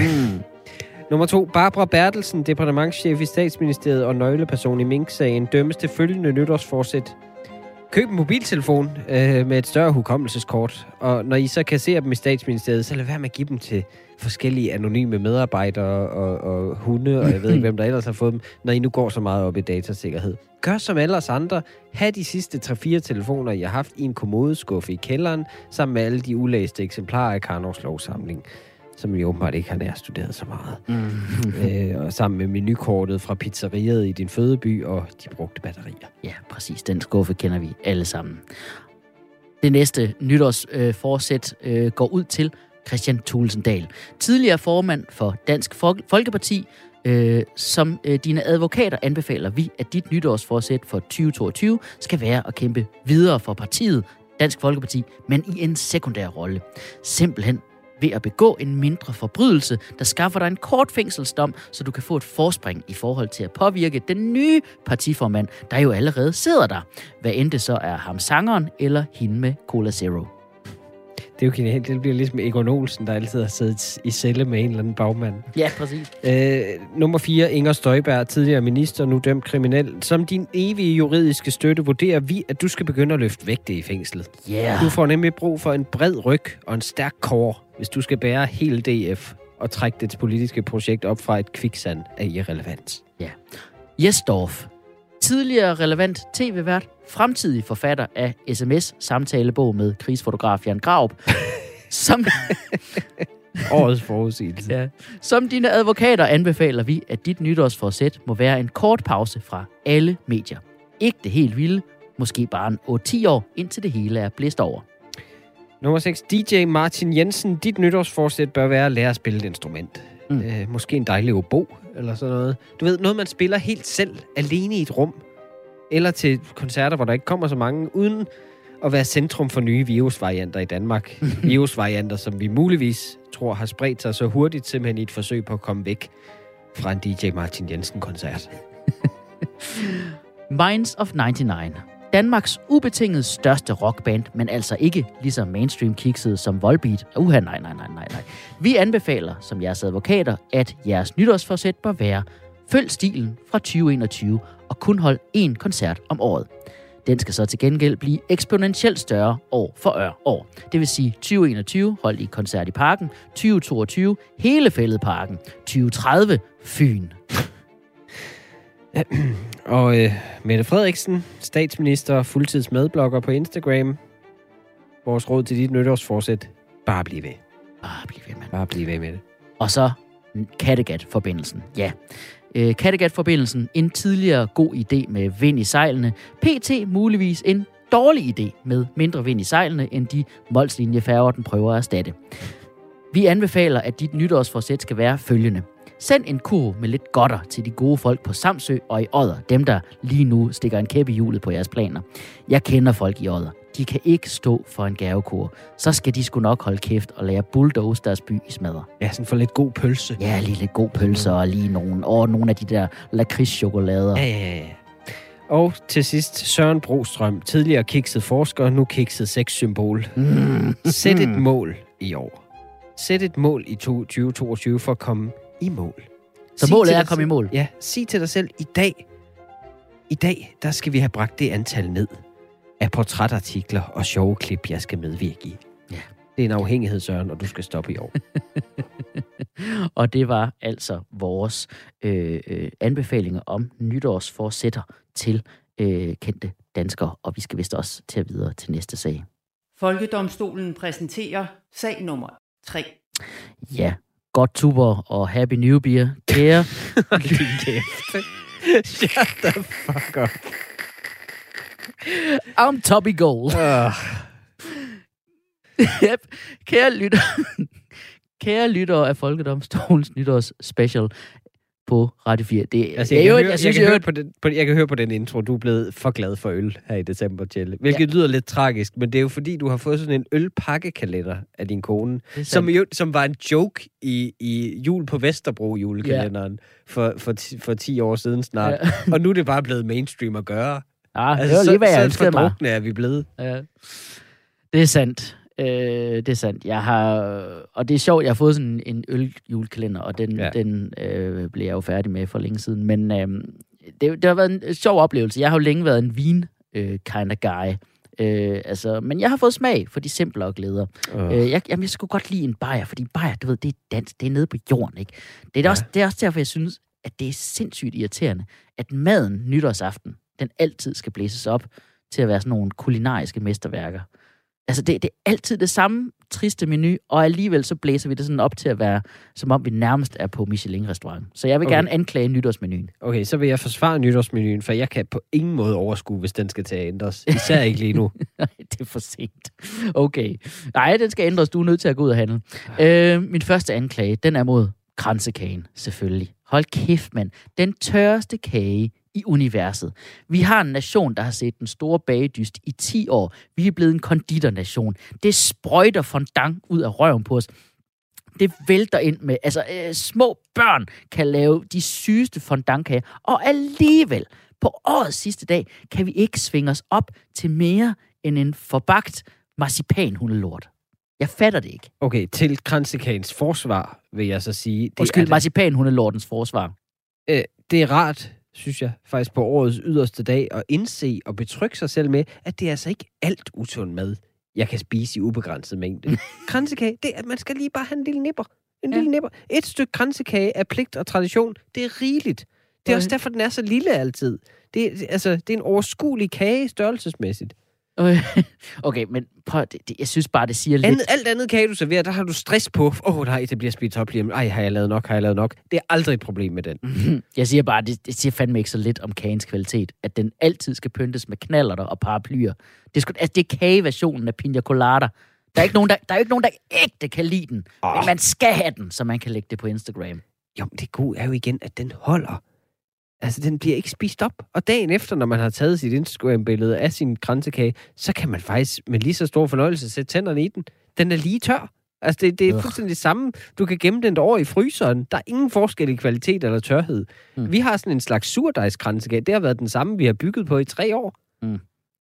Nummer to. Barbara Bertelsen, departementschef i statsministeriet og nøgleperson i Mink-sagen, dømmes til følgende nytårsforsæt. Køb en mobiltelefon øh, med et større hukommelseskort, og når I så kasserer dem i statsministeriet, så lad være med at give dem til forskellige anonyme medarbejdere og, og hunde, og jeg ved ikke, [clears throat] hvem der ellers har fået dem, når I nu går så meget op i datasikkerhed. Gør som alle os andre. Ha' de sidste 3-4 telefoner, I har haft i en kommodeskuffe i kælderen, sammen med alle de ulæste eksemplarer af Karnovs lovsamling som vi åbenbart ikke har nærstuderet så meget. Mm. [laughs] øh, og sammen med menukortet fra pizzeriet i din fødeby og de brugte batterier. Ja, præcis. Den skuffe kender vi alle sammen. Det næste nytårsforsæt øh, øh, går ud til Christian Thulesen Dahl. Tidligere formand for Dansk Fol- Folkeparti, øh, som øh, dine advokater anbefaler vi, at dit nytårsforsæt for 2022 skal være at kæmpe videre for partiet, Dansk Folkeparti, men i en sekundær rolle. Simpelthen ved at begå en mindre forbrydelse, der skaffer dig en kort fængselsdom, så du kan få et forspring i forhold til at påvirke den nye partiformand, der jo allerede sidder der. Hvad end det så er ham sangeren eller hende med Cola Zero. Det er jo genialt. Det bliver ligesom Egon Olsen, der altid har siddet i celle med en eller anden bagmand. Ja, præcis. Øh, nummer 4. Inger Støjberg, tidligere minister, nu dømt kriminel. Som din evige juridiske støtte vurderer vi, at du skal begynde at løfte vægte i fængslet. Yeah. Du får nemlig brug for en bred ryg og en stærk kår, hvis du skal bære hele DF og trække dets politiske projekt op fra et kviksand af irrelevans. Ja. Jesdorf. Tidligere relevant tv-vært, fremtidig forfatter af sms-samtalebog med krigsfotograf Jan Graup, [laughs] som, Årets forudsigelse. ja, som dine advokater anbefaler vi, at dit nytårsforsæt må være en kort pause fra alle medier. Ikke det helt vilde, måske bare en 8-10 år, indtil det hele er blæst over. Nummer 6. DJ Martin Jensen. Dit nytårsforsæt bør være at lære at spille et instrument. Mm. Øh, måske en dejlig obo, eller sådan noget. Du ved, noget man spiller helt selv, alene i et rum. Eller til koncerter, hvor der ikke kommer så mange, uden at være centrum for nye virusvarianter i Danmark. [laughs] virusvarianter, som vi muligvis tror har spredt sig så hurtigt, simpelthen i et forsøg på at komme væk fra en DJ Martin Jensen-koncert. [laughs] Minds of 99. Danmarks ubetinget største rockband, men altså ikke lige så mainstream kikset som Volbeat. Uha, nej, nej, nej, nej, nej. Vi anbefaler, som jeres advokater, at jeres nytårsforsæt bør være følg stilen fra 2021 og kun hold én koncert om året. Den skal så til gengæld blive eksponentielt større år for år. Det vil sige 2021 hold i koncert i parken, 2022 hele fældeparken, 2030 Fyn. [clears throat] Og øh, Mette Frederiksen, statsminister, fuldtidsmedblogger på Instagram. Vores råd til dit nytårsforsæt. Bare bliv ved. Ah, bliv ved, mand. Bare bliv ved med det. Og så Kattegat-forbindelsen. Ja, øh, Kattegat-forbindelsen, en tidligere god idé med vind i sejlene. PT muligvis en dårlig idé med mindre vind i sejlene, end de Molslinjefærger, den prøver at erstatte. Vi anbefaler, at dit nytårsforsæt skal være følgende. Send en kurv med lidt godter til de gode folk på Samsø og i Odder, dem der lige nu stikker en kæppe i hjulet på jeres planer. Jeg kender folk i Odder. De kan ikke stå for en gavekur. Så skal de sgu nok holde kæft og lære bulldoze deres by i smadre. Ja, sådan for lidt god pølse. Ja, lige lidt god pølser og lige nogle, og nogle af de der lakridschokolader. Ja, ja, ja. Og til sidst Søren Brostrøm, tidligere kikset forsker, nu kikset sexsymbol. Mm. Sæt et [laughs] mål i år. Sæt et mål i to- 2022 for at komme i mål. Så Sig målet er at komme i mål. Ja, sig til dig selv, i dag, i dag, der skal vi have bragt det antal ned af portrætartikler og sjove klip, jeg skal medvirke i. Ja. Det er en afhængighed, Søren, og du skal stoppe i år. [laughs] Og det var altså vores øh, øh, anbefalinger om nytårsforsætter til øh, kendte danskere. Og vi skal vist også til at videre til næste sag. Folkedomstolen præsenterer sag nummer 3. Ja, godt tuber og happy new beer. Kære [laughs] Shut the fuck up. I'm Toppy Gold. Uh, Yep. Kære lytter, kære lytter af Folkedomstolens nytårs special på Radio 4. Det, altså, jeg, jo, kan høre, jeg synes, jeg, kan høre på den, på, jeg kan høre på den intro, du er blevet for glad for øl her i december, Tjelle. Hvilket ja. lyder lidt tragisk, men det er jo fordi, du har fået sådan en ølpakkekalender af din kone, som, jo, som var en joke i, i jul på Vesterbro julekalenderen ja. for, for, ti, for 10 år siden snart. Ja. Ja. [laughs] Og nu er det bare blevet mainstream at gøre. Ah, det var lige, hvad jeg så, så mig. er vi blevet. Ja. Det er sandt. Øh, det er sandt. Jeg har, og det er sjovt, jeg har fået sådan en øljulekalender, og den, ja. Den øh, blev jeg jo færdig med for længe siden. Men øh, det, det har været en sjov oplevelse. Jeg har jo længe været en vin øh, kind of guy. Øh, altså, men jeg har fået smag for de simplere glæder. Oh. Øh, jeg, jamen, jeg skulle godt lide en bajer, fordi bajer, du ved, det er dans, det er nede på jorden, ikke? Det er. Ja. også, det er også derfor, jeg synes, at det er sindssygt irriterende, at maden nytårsaften, den altid skal blæses op til at være sådan nogle kulinariske mesterværker. Altså, det, det er altid det samme triste menu, og alligevel så blæser vi det sådan op til at være, som om vi nærmest er på Michelin-restaurant. Så jeg vil Okay. gerne anklage nytårsmenuen. Okay, så vil jeg forsvare nytårsmenuen, for jeg kan på ingen måde overskue, hvis den skal til at ændres. Især ikke lige nu. [laughs] Nej, det er for sent. Okay. Nej, den skal ændres. Du er nødt til at gå ud og handle. Øh, min første anklage, den er mod kransekagen, selvfølgelig. Hold kæft, mand. Den tørreste kage i universet. Vi har en nation, der har set den store bagedyst i 10 år. Vi er blevet en konditornation. Det sprøjter fondant ud af røven på os. Det vælter ind med, altså øh, små børn kan lave de sygeste fondantkager, og alligevel, på årets sidste dag, kan vi ikke svinge os op til mere end en forbagt marcipanhundelort. Jeg fatter det ikke. Okay, til kransekagens forsvar vil jeg så sige... Det Undskyld, marcipanhundelortens forsvar. øh, det er rart, synes jeg, faktisk på årets yderste dag, at indse og betrygge sig selv med, at det er altså ikke alt usund mad, jeg kan spise i ubegrænset mængde. [laughs] kransekage, det er, at man skal lige bare have en lille nipper. En Ja. lille nipper. Et stykke kransekage af pligt og tradition, det er rigeligt. Det er også derfor, den er så lille altid. Det, er- altså, det er en overskuelig kage størrelsesmæssigt. [laughs] Okay, men prøv, det, det, jeg synes bare, det siger lidt... Andet, alt andet kage, du serverer, der har du stress på. Åh, oh, nej, det bliver spist op lige om. Ej, har jeg lavet nok? Har jeg lavet nok? Det er aldrig et problem med den. Jeg siger bare, det, det siger fandme ikke så lidt om kagens kvalitet, at den altid skal pyntes med knallerter og paraplyer. Det er, sgu, altså, det er kageversionen af pina colada. Der er, ikke nogen, der, der er ikke nogen, der ægte kan lide den. Oh. Men Åh. man skal have den, så man kan lægge det på Instagram. Jo, men det gode er jo igen, at den holder. Altså, den bliver ikke spist op. Og dagen efter, når man har taget sit Instagram-billede af sin kransekage, så kan man faktisk med lige så stor fornøjelse sætte tænderne i den. Den er lige tør. Altså, det, det er fuldstændig det samme. Du kan gemme den et år i fryseren. Der er ingen forskel i kvalitet eller tørhed. Mm. Mm. Vi har sådan en slags surdejskransekage. Det har været den samme, vi har bygget på i tre år.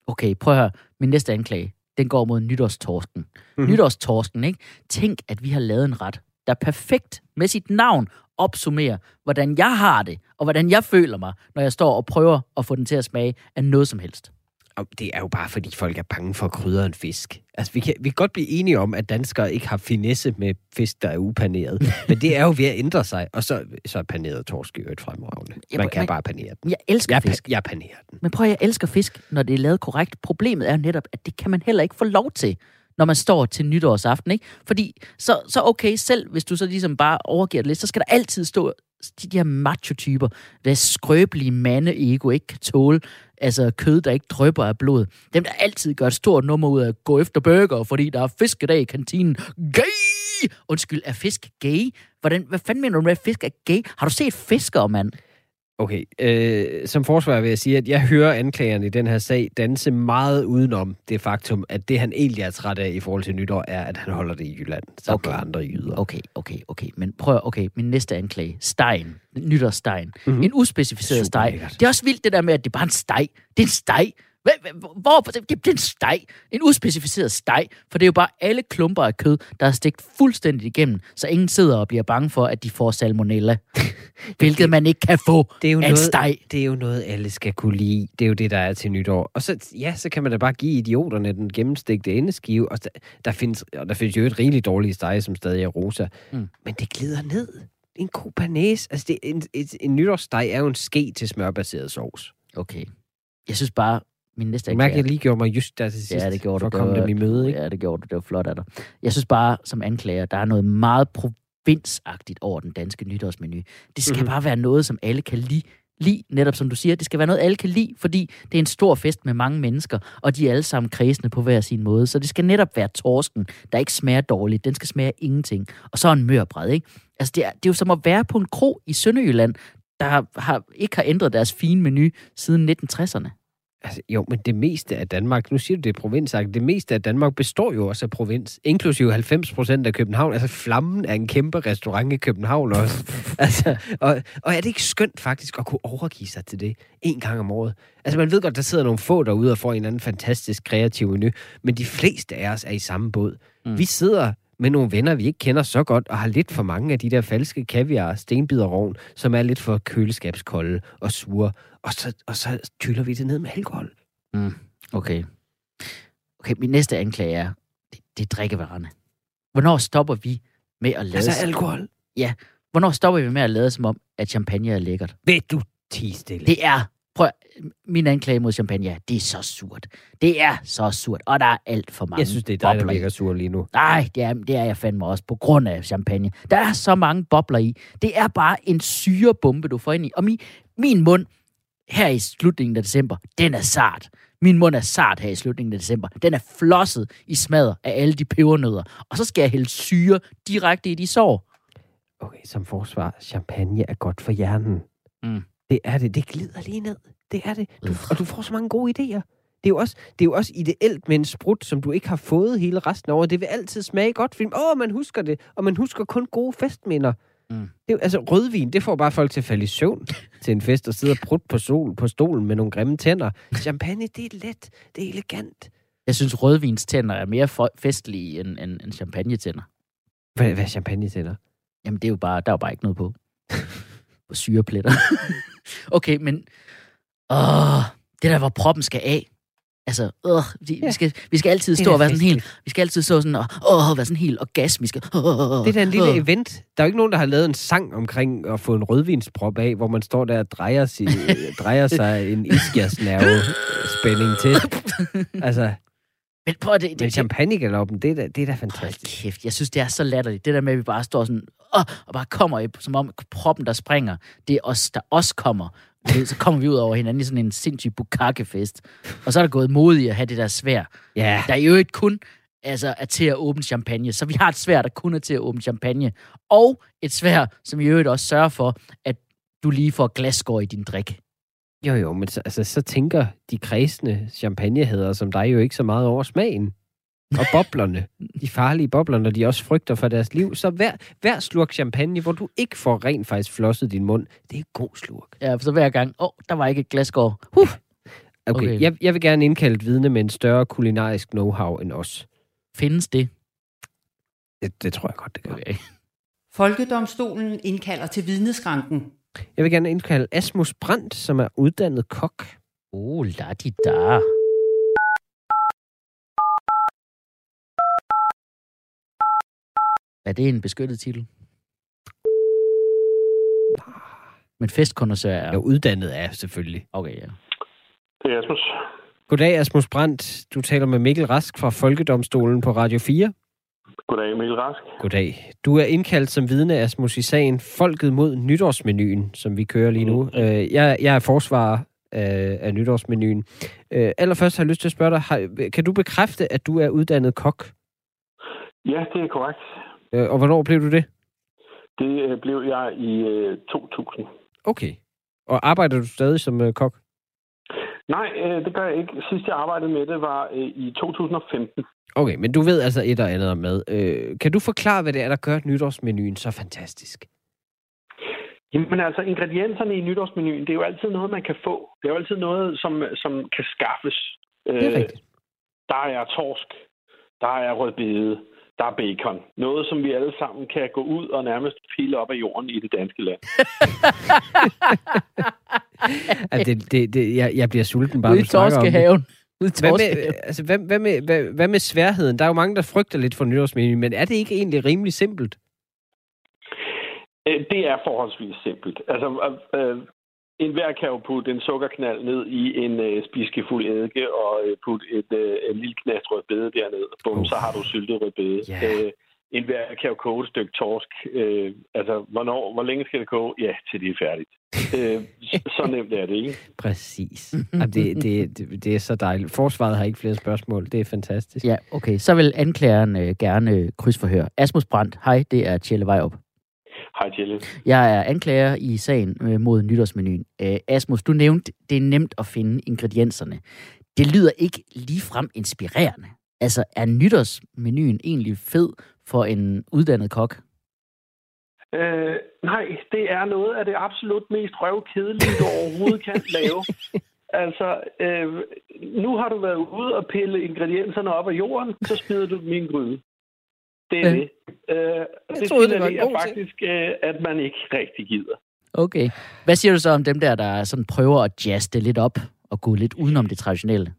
Okay, prøv at høre. Min næste anklage, den går mod nytårstorsken. Mm-hmm. Mhm. Nytårstorsken, ikke? Tænk, at vi har lavet en ret, der perfekt med sit navn opsummerer, hvordan jeg har det, og hvordan jeg føler mig, når jeg står og prøver at få den til at smage af noget som helst. Og det er jo bare, fordi folk er bange for at krydre en fisk. Altså, vi kan, vi kan godt blive enige om, at danskere ikke har finesse med fisk, der er upaneret. [laughs] Men det er jo ved at ændre sig. Og så, så er paneret torsk i øvrigt fremragende. Ja, Man kan men- bare panere den. Jeg elsker Jeg, fisk. jeg panerer den. Men prøv at jeg elsker fisk, når det er lavet korrekt. Problemet er jo netop, at det kan man heller ikke få lov til, når man står til nytårsaften, ikke? Fordi så, så okay, selv hvis du så ligesom bare overgiver det lidt, så skal der altid stå de, de her macho-typer, der skrøbelige mande-ego ikke kan tåle, altså kød, der ikke drøber af blod. Dem, der altid gør et stort nummer ud af at gå efter burger, fordi der er fiskedag i kantinen. Gay! Undskyld, er fisk gay? Hvordan, hvad fanden mener du med, at fisk er gay? Har du set fiskere, mand? Okay, øh, som forsvar vil jeg sige, at jeg hører anklageren i den her sag danse meget udenom det faktum, at det han egentlig er træt af i forhold til nytår, er, at han holder det i Jylland, sammen Okay. med andre jyder. Okay, okay, okay. Men prøv, okay, min næste anklage. Stein. Nytårsstein. Mhm. Mm-hmm. En uspecificeret steg. Det er også vildt det der med, at det er bare en steg. Det er en steg. Hvor? Det, det er en steg. En uspecificeret steg. For det er jo bare alle klumper af kød, der er stegt fuldstændig igennem, så ingen sidder og bliver bange for, at de får salmonella. [laughs] Hvilket man ikke kan få Det er jo af noget, steg. det er jo noget, alle skal kunne lide. Det er jo det, der er til nytår. Og så, ja, så kan man da bare give idioterne den gennemstegte endeskive. Og der, der, findes, og der findes jo et rigtig dårligt steg, som stadig er rosa. Mm. Men det glider ned. En god banæs. Altså, det, en, et, en nytårssteg er jo en ske til smørbaseret sovs. Okay. Jeg synes bare, min næste anklage- jeg lige gjorde mig just der til sidst. Ja, det gjorde for du. at komme var- dem i møde, ikke? Ja, det gjorde du. Det var flot af dig. Jeg synes bare, som anklager, der er noget meget provinsagtigt over den danske nytårsmenu. Det skal Mhm. mm-hmm. bare være noget, som alle kan lide. Lide, netop som du siger, det skal være noget, alle kan lide, fordi det er en stor fest med mange mennesker, og de er alle sammen kredsende på hver sin måde. Så det skal netop være torsken, der ikke smager dårligt. Den skal smage ingenting. Og så en mørbræd, ikke? Altså, det er, det er jo som at være på en kro i Sønderjylland, der har, har, ikke har ændret deres fine menu siden 1960'erne. Altså, jo, men det meste af Danmark, nu siger du det er provinsagt, det meste af Danmark består jo også af provins, inklusive 90 procent af København. Altså, Flammen er en kæmpe restaurant i København også. [laughs] altså, og, og er det ikke skønt faktisk at kunne overgive sig til det en gang om året? Altså, man ved godt, der sidder nogle få derude og får en anden fantastisk kreativ menu, men de fleste af os er i samme båd. Mm. Vi sidder med nogle venner, vi ikke kender så godt, og har lidt for mange af de der falske kaviar, stenbiderrovn, som er lidt for køleskabskolde og sure, og så, og så tyller vi det ned med alkohol. Mm, okay. Okay, min næste anklage er, det, det er drikkevarerne. Hvornår stopper vi med at lade... Altså alkohol. Hvornår stopper vi med at lade som om, at champagne er lækkert? Ved du, tige stille. Det er... Prøv, min anklage mod champagne det er så surt. Det er så surt, og der er alt for mange jeg synes, det er dig, der virker sur lige nu. Nej, det er, det er jeg fandme også på grund af champagne. Der er så mange bobler i. Det er bare en syrebombe, du får ind i. Og min, min mund her i slutningen af december, den er sart. Min mund er sart her i slutningen af december. Den er flosset i smadder af alle de pebernødder. Og så skal jeg hælde syre direkte i de sår. Okay, som forsvar, champagne er godt for hjernen. Mm. Det er det. Det glider lige ned. Det er det. Du, og du får så mange gode idéer. Det er, jo også, det er jo også ideelt med en sprut, som du ikke har fået hele resten af året. Det vil altid smage godt. Åh, man husker det. Og man husker kun gode festminder. Mm. Det altså, rødvin, det får bare folk til at falde i søvn til en fest og sidde og prutte på, sol, på stolen med nogle grimme tænder. Champagne, det er let. Det er elegant. Jeg synes, rødvinstænder er mere festlige end, end, end champagnetænder. Hvad, hvad er champagne tænder? Jamen, det er jo bare, der er jo bare ikke noget på. på syrepletter. [laughs] okay, men... Åh, det der, hvor proppen skal af. Altså, øh, vi, Ja. vi, skal, vi skal altid stå og være sådan helt... Vi skal altid stå sådan og åh, være sådan helt orgasmiske. Åh, Det er da en lille event. Der er jo ikke nogen, der har lavet en sang omkring at få en rødvinsprop af, hvor man står der og drejer, sig, [laughs] drejer sig en ischiasnerve spænding til. Altså, Men prøv det, men det, det, champagnegaloppen, det er det er da fantastisk. kæft, jeg synes, det er så latterligt. Det der med, at vi bare står sådan, åh, og bare kommer, i, som om proppen, der springer, det er os, der også kommer. Ved, Så kommer vi ud over hinanden i sådan en sindssyg bukakkefest. Og så er der gået mod i at have det der svær. Ja, Der er jo ikke kun altså, er til at åbne champagne. Så vi har et svær, der kun er til at åbne champagne. Og et svær, som i øvrigt også sørger for, at du lige får glasskår i din drik. jo jo, men så, altså, så tænker de kredsende champagnehædere som dig jo ikke så meget over smagen. Og boblerne, de farlige bobler, når de også frygter for deres liv. Så hver, hver slurk champagne, hvor du ikke får rent faktisk flosset din mund, det er en god slurk. Ja, så hver gang, åh, oh, der var ikke et glasskår. Huh. Okay, Okay. okay. Jeg, jeg vil gerne indkalde et vidne med en større kulinarisk know-how end os. Findes det? Det, det tror jeg godt, det gør. Okay. Folkedomstolen indkalder til vidneskranken. Jeg vil gerne indkalde Asmus Brandt, som er uddannet kok. Oh, la di da. Er det en beskyttet titel? Men festkondensør er... Jeg er uddannet af, selvfølgelig. Okay, ja. Det er Asmus. Goddag, Asmus Brandt. Du taler med Mikkel Rask fra Folkedomstolen på Radio 4. Goddag, Mikkel Rask. Goddag. Du er indkaldt som vidne, Asmus, i sagen Folket mod nytårsmenuen, som vi kører lige nu. Mhm. Øh, jeg, jeg er forsvarer af, af nytårsmenuen. Øh, allerførst har jeg lyst til at spørge dig, har, kan du bekræfte, at du er uddannet kok? Ja, det er korrekt. Øh, og hvornår blev du det? Det øh, blev jeg i øh, 2000. Okay. Og arbejder du stadig som øh, kok? Nej, øh, det gør jeg ikke. Sidst jeg arbejdede med det var øh, i 2015. Okay, men du ved altså et og andet om mad. Øh, kan du forklare, hvad det er, der gør nytårsmenuen så fantastisk? Jamen altså, ingredienserne i nytårsmenuen, det er jo altid noget, man kan få. Det er jo altid noget, som, som kan skaffes. Det er Øh, rigtigt. Der er torsk, der er rødbede, der er bacon. Noget, som vi alle sammen kan gå ud og nærmest pille op af jorden i det danske land. [laughs] Altså, det, det, det, jeg, jeg bliver sulten bare, Ude i du snakker om det. Torskehaven. Ude i Hvad Torskehaven. med, altså, hvad, hvad, med, hvad, hvad med sværheden? Der er jo mange, der frygter lidt for nytårsmenu, men er det ikke egentlig rimelig simpelt? Øh, Det er forholdsvis simpelt. Altså, øh, en hver kan jo putte en sukkerknald ned i en øh, spiskefuld eddike og øh, putte et, øh, en lille knast rødbede derned. Bum, så har du syltet rødbede. Ja. Øh, en hver kan jo koge et stykke torsk. Øh, altså, hvornår, hvor længe skal det koge? Ja, til det er færdigt. øh, så- så nemt er det, ikke? [laughs] Præcis. Jamen, det, det, det, det er så dejligt. Forsvaret har ikke flere spørgsmål. Det er fantastisk. Ja, okay. Så vil anklageren øh, gerne krydsforhøre. Asmus Brandt, hej, det er Tjelle Vejrup. Hej, Tjelle. Jeg er anklager i sagen øh, mod nytårsmenuen. Øh, Asmus, du nævnte, det er nemt at finde ingredienserne. Det lyder ikke ligefrem inspirerende. Altså, er nytårsmenuen egentlig fed for en uddannet kok? Øh, nej, det er noget af det absolut mest røvkedelige, du overhovedet kan lave. [laughs] Altså, øh, nu har du været ude og pille ingredienserne op af jorden, så smider du dem i en gryde. Det er Ja. det. Øh, det troede, det var ting. faktisk, øh, at man ikke rigtig gider. Okay. Hvad siger du så om dem der, der sådan prøver at jazze det lidt op og gå lidt udenom det traditionelle?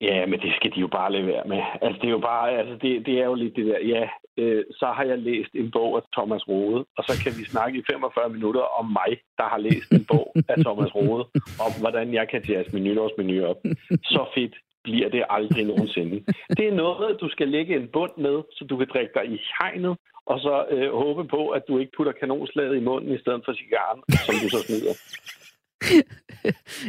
Ja, men det skal de jo bare lade være med. Altså, det er jo bare, altså, det, det er jo lidt det der, ja, øh, så har jeg læst en bog af Thomas Rode, og så kan vi snakke i 45 minutter om mig, der har læst en bog af Thomas Rode, om hvordan jeg kan jazze min nytårsmenu op. Så fedt bliver det aldrig nogensinde. Det er noget, du skal lægge en bund med, så du kan drikke dig i hegnet, og så øh, håbe på, at du ikke putter kanonslaget i munden i stedet for cigaren, som du så smider. [laughs]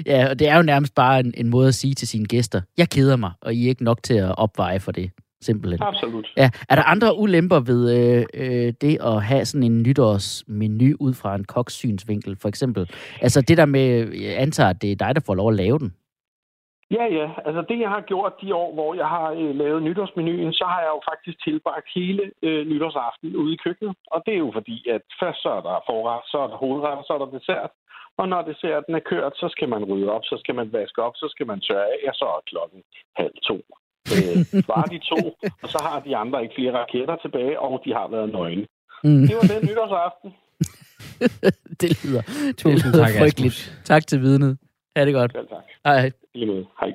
Ja, og det er jo nærmest bare en, en måde at sige til sine gæster, jeg keder mig, og I er ikke nok til at opveje for det, simpelthen. Absolut. Ja, er der andre ulemper ved øh, øh, det at have sådan en nytårsmenu ud fra en koks synsvinkel, for eksempel? Altså det der med, jeg antager, at det er dig, der får lov at lave den. Ja, ja. Altså det, jeg har gjort de år, hvor jeg har øh, lavet nytårsmenuen, så har jeg jo faktisk tilbragt hele øh, nytårsaften ude i køkkenet. Og det er jo fordi, at først så er der forret, så er der hovedret, så er der dessert. Og når desserten er kørt, så skal man rydde op, så skal man vaske op, så skal man tørre af, og så er klokken halv to. Øh, [laughs] bare de to, og så har de andre ikke flere raketter tilbage, og de har været nøgne. Mm. Det var den nytårsaften. [laughs] det lyder, det lyder tak, frygteligt. Asmus. Tak til vidnet. Ha' det godt. Selv tak. Hej. Lige. Hej.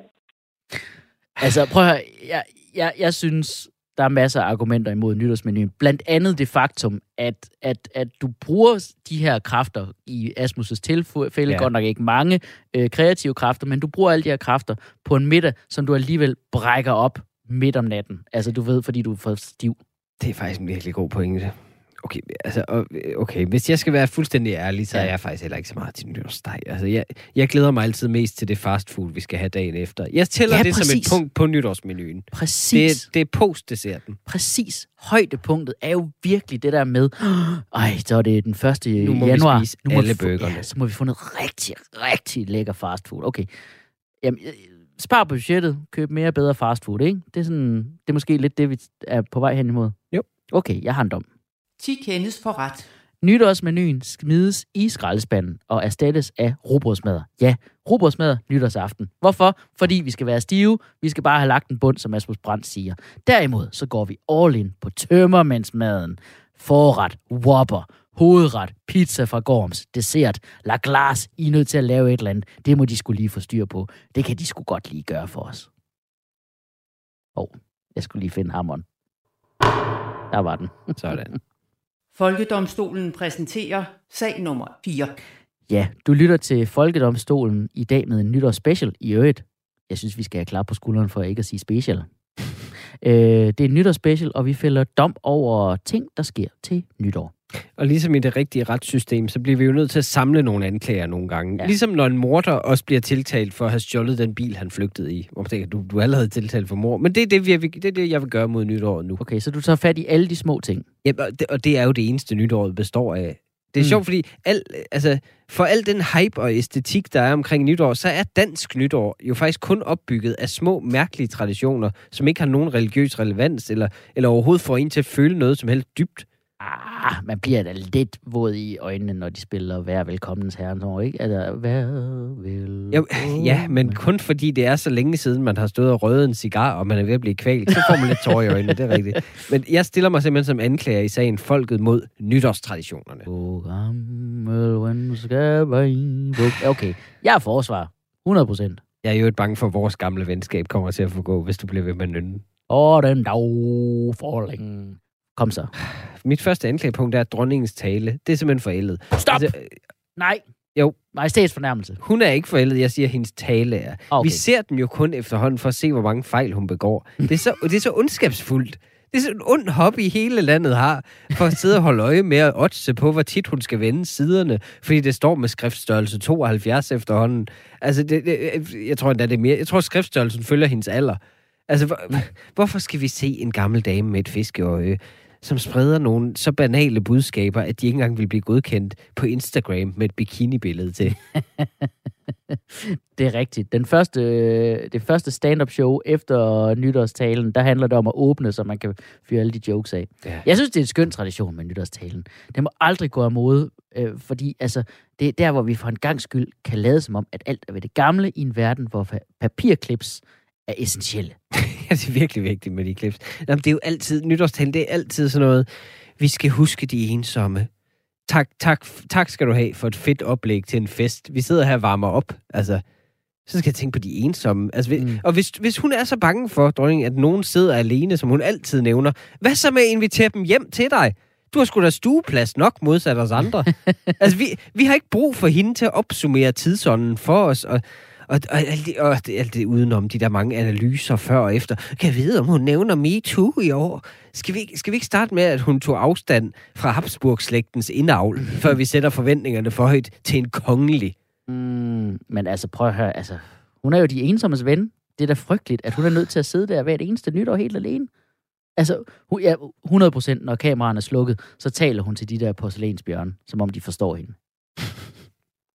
Altså, prøv at høre. Jeg, jeg, jeg synes, der er masser af argumenter imod nytårsmenuen. Blandt andet det faktum, at, at, at du bruger de her kræfter i Asmus' tilfælde, Ja. ja. godt nok ikke mange øh, kreative kræfter, men du bruger alle de her kræfter på en middag, som du alligevel brækker op midt om natten. Altså, du ved, fordi du er for stiv. Det er faktisk en virkelig god pointe. Okay, altså, okay, hvis jeg skal være fuldstændig ærlig, så er jeg faktisk heller ikke så meget til nytårsdag. Altså, jeg, jeg glæder mig altid mest til det fast food, vi skal have dagen efter. Jeg tæller Ja, det som et punkt på nytårsmenuen. Præcis. Det, det er post-desserten. præcis højdepunktet er jo virkelig det der med, [gasps] ej, så er det den 1. Nu må vi januar. spise må alle vi burgerne." Ja, så må vi få noget rigtig, rigtig lækker fastfood. Okay. Jamen, øh, spar på budgettet, køb mere bedre fastfood, ikke? Det er, sådan, det er måske lidt det, vi er på vej hen imod. Jo. Okay, jeg har en dom. 10 kendes for ret. Nytårsmenuen smides i skraldespanden og erstattes af robrødsmadder. Ja, robrødsmadder nytårsaften. Hvorfor? Fordi vi skal være stive. Vi skal bare have lagt en bund, som Asmus Brandt siger. Derimod så går vi all in på tømmermandsmaden. Forret, whopper, hovedret, pizza fra Gorms, dessert, la glace. I er nødt til at lave et eller andet. Det må de skulle lige få styr på. Det kan de skulle godt lige gøre for os. Åh, oh, jeg skulle lige finde hammeren. Der var den. Sådan. Folkedomstolen præsenterer sag nummer 4. Ja, du lytter til Folkedomstolen i dag med en nytårsspecial i øvrigt. Jeg synes, vi skal have klar på skulderen for ikke at sige special. [laughs] Øh, det er en nytårsspecial, og vi fælder dom over ting, der sker til nytår. Og ligesom i det rigtige retssystem, så bliver vi jo nødt til at samle nogle anklager nogle gange. Ja. Ligesom når en morder også bliver tiltalt for at have stjålet den bil, han flygtede i. Hvor man tænker, du, du er allerede tiltalt for mor. Men det er det, vi, det er det, jeg vil gøre mod nytåret nu. Okay, så du tager fat i alle de små ting. Ja, og, det, og det er jo det eneste nytåret består af. Det er mm. sjovt, fordi al, altså, for al den hype og æstetik, der er omkring nytår, så er dansk nytår jo faktisk kun opbygget af små, mærkelige traditioner, som ikke har nogen religiøs relevans, eller, eller overhovedet får en til at føle noget som helst dybt. Ah, man bliver da lidt våd i øjnene, når de spiller Vær velkomnens herrens år, ikke? Altså, vær vel... Jo, ja, men kun fordi det er så længe siden, man har stået og røget en cigar, og man er ved at blive kvalt, så får man lidt tår i øjnene, det er rigtigt. Men jeg stiller mig simpelthen som anklager i sagen Folket mod nytårstraditionerne. Okay, jeg er forsvar. 100 procent. Jeg er jo et bange for, at vores gamle venskab kommer til at forgå, hvis du bliver ved med at nynne. Og den dag for længe. Kom så. Mit første anklagepunkt er, at dronningens tale, det er simpelthen forældet. Stop! Altså, Nej. Jo. Majestætsfornærmelse. hun er ikke forældet, jeg siger, at hendes tale er. Okay. Vi ser den jo kun efterhånden for at se, hvor mange fejl hun begår. Det er så, det er så ondskabsfuldt. Det er sådan en ond hobby, hele landet har, for at sidde og holde øje med at oddse på, hvor tit hun skal vende siderne, fordi det står med skriftstørrelse 72 efterhånden. Altså, det, det, jeg tror endda, det er mere. Jeg tror, skriftstørrelsen følger hendes alder. Altså, hvor, hvorfor skal vi se en gammel dame med et fiskeøje, som spreder nogle så banale budskaber, at de ikke engang vil blive godkendt på Instagram med et bikinibillede til? [laughs] Det er rigtigt. Den første, det første stand-up show efter nytårstalen, der handler det om at åbne, så man kan fyre alle de jokes af. Ja. Jeg synes, det er en skøn tradition med nytårstalen. Det må aldrig gå af mode, øh, fordi altså, det er der, hvor vi for en gang skyld kan lade som om, at alt er ved det gamle i en verden, hvor pa- papirklips er essentielle. [laughs] Ja, det er virkelig vigtigt med de clips. Jamen, det er jo altid, nytårstalen, det er altid sådan noget, vi skal huske de ensomme. Tak, tak, tak skal du have for et fedt oplæg til en fest. Vi sidder her og varmer op. Altså, så skal jeg tænke på de ensomme. Altså, mm. Og hvis, hvis hun er så bange for, dronning, at nogen sidder alene, som hun altid nævner, hvad så med at invitere dem hjem til dig? Du har sgu da stueplads nok modsat os andre. [laughs] altså, vi, vi har ikke brug for hende til at opsummere tidsånden for os, og, og, og, alt, det, og alt det udenom de der mange analyser før og efter. Kan jeg vide, om hun nævner MeToo i år? Skal vi, skal vi ikke starte med, at hun tog afstand fra Habsburg-slægtens indavl, før vi sætter forventningerne for højt til en kongelig? Mm, men altså, prøv at høre, altså, hun er jo de ensommes ven. Det er da frygteligt, at hun er nødt til at sidde der hvert eneste nytår helt alene. Altså, hun, ja, 100 procent, når kameraerne er slukket, så taler hun til de der porcelænsbjørne, som om de forstår hende.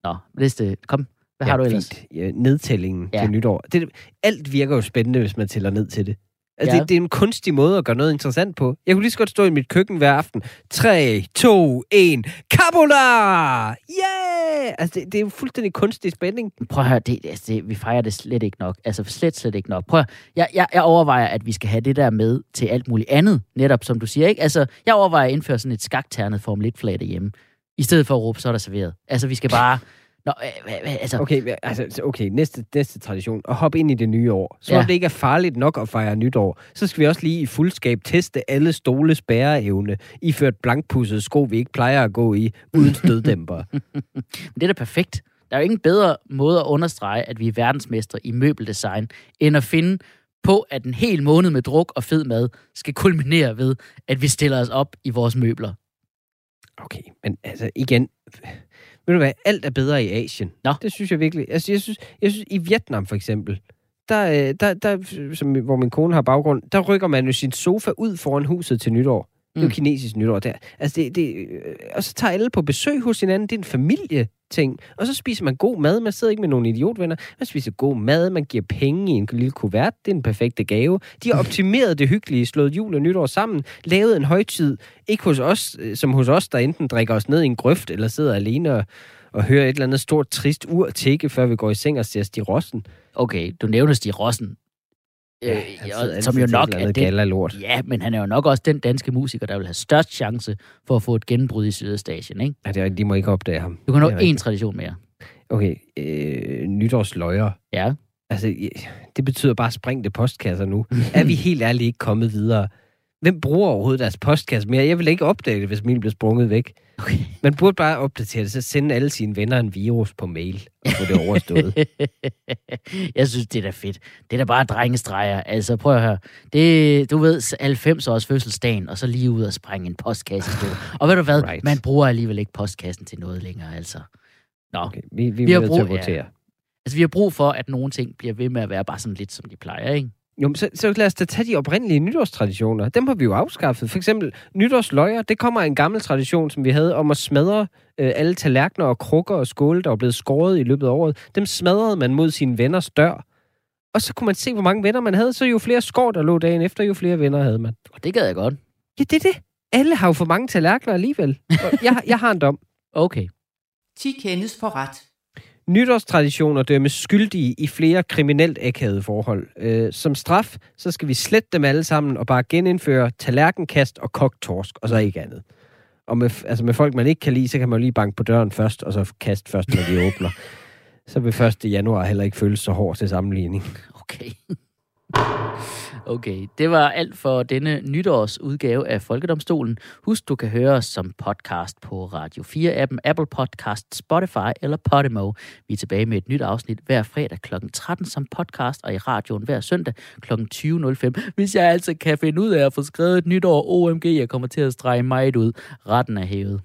Nå, næste. Kom, hvad har du ellers? Fint. Ja, nedtællingen ja. Ja. til nytår. Det, alt virker jo spændende, hvis man tæller ned til det. Altså, Ja. det, det er en kunstig måde at gøre noget interessant på. Jeg kunne lige så godt stå i mit køkken hver aften. 3, 2, 1. Capola! Yeah! Altså, det, det er jo fuldstændig kunstig spænding. Prøv at høre, det, altså, det, vi fejrer det slet ikke nok. Altså, slet, slet ikke nok. Prøv at, jeg, jeg, jeg overvejer, at vi skal have det der med til alt muligt andet, netop som du siger, ikke? Altså, jeg overvejer at indføre sådan et skakternet Formel 1-flag derhjemme, i stedet for at råbe, så er der serveret. Altså, vi skal bare... Nå, øh, øh, altså, Okay, altså, så- okay næste, næste tradition. At hoppe ind i det nye år. Så Ja. det ikke er farligt nok at fejre nytår, så skal vi også lige i fuldskab teste alle stoles bæreevne, iført blankpussede sko, vi ikke plejer at gå i, uden støddæmper. [laughs] det er da perfekt. Der er jo ingen bedre måde at understrege, at vi er verdensmestre i møbeldesign, end at finde på, at en hel måned med druk og fed mad skal kulminere ved, at vi stiller os op i vores møbler. Okay, men altså igen, ved du hvad, alt er bedre i Asien. Nå. Det synes jeg virkelig. Altså, jeg synes, jeg synes i Vietnam for eksempel, der, øh, der, der, som, hvor min kone har baggrund, der rykker man jo sin sofa ud foran huset til nytår. Det er jo Mm. kinesisk nytår der. Altså det, det, øh, og så tager alle på besøg hos hinanden. Det er en familieting. Og så spiser man god mad. Man sidder ikke med nogle idiotvenner. Man spiser god mad. Man giver penge i en lille kuvert. Det er en perfekte gave. De har [laughs] optimeret det hyggelige, slået jul og nytår sammen, lavet en højtid. Ikke hos os, øh, som hos os, der enten drikker os ned i en grøft, eller sidder alene og, og hører et eller andet stort, trist ur tikke, før vi går i seng og ser Stig Rossen. Okay, du nævner Stig Rossen. Øh, han ja, sidder som jo nok er den, lort. Ja, men han er jo nok også den danske musiker, der vil have størst chance for at få et gennembrud i Sydøstasien, ikke? Ja, det er, de må ikke opdage ham. Du kan nå én rigtigt. tradition mere. Okay, øh, nytårsløjer. Ja. Altså, det betyder bare sprængte postkasser nu. [laughs] er vi helt ærligt ikke kommet videre? Hvem bruger overhovedet deres postkasse mere? Jeg vil ikke opdage det, hvis min bliver sprunget væk. Okay. Man burde bare opdatere det, så sende alle sine venner en virus på mail og få det overstået. [laughs] jeg synes, det er da fedt. Det er da bare drengestreger. Altså, prøv at høre. Det, du ved, 90 års fødselsdagen, og så lige ud og sprænge en postkasse stykker. Og ved du hvad? Right. Man bruger alligevel ikke postkassen til noget længere, altså. Nå. Okay, vi, vi, Vi har nødt til at brug- ja. Altså, vi har brug for, at nogle ting bliver ved med at være bare sådan lidt, som de plejer, ikke? Jo, men så, så lad os da tage de oprindelige nytårstraditioner. Dem har vi jo afskaffet. For eksempel nytårsløjer, det kommer af en gammel tradition, som vi havde om at smadre øh, alle tallerkener og krukker og skåle, der var blevet skåret i løbet af året. Dem smadrede man mod sine venners dør. Og så kunne man se, hvor mange venner man havde. Så jo flere skår, der lå dagen efter, jo flere venner havde man. Og det gad jeg godt. Ja, det er det. alle har jo for mange tallerkener alligevel. Jeg, jeg har en dom. Okay. 10 kendes for ret. Nytårstraditioner dømmes skyldige i flere kriminelt akavede forhold. Øh, som straf, så skal vi slette dem alle sammen og bare genindføre tallerkenkast og kogt torsk, og så ikke andet. Og med, altså med folk, man ikke kan lide, så kan man jo lige banke på døren først, og så kaste først, når de åbner. Så vil 1. januar heller ikke føles så hårdt til sammenligning. Okay. Okay, det var alt for denne nytårsudgave af Folkedomstolen. Husk, du kan høre os som podcast på Radio 4-appen, Apple Podcast, Spotify eller Podimo. Vi er tilbage med et nyt afsnit hver fredag kl. 13 som podcast og i radioen hver søndag kl. 20.05. Hvis jeg altså kan finde ud af at få skrevet et nytår OMG, jeg kommer til at strege meget ud. Retten er hævet.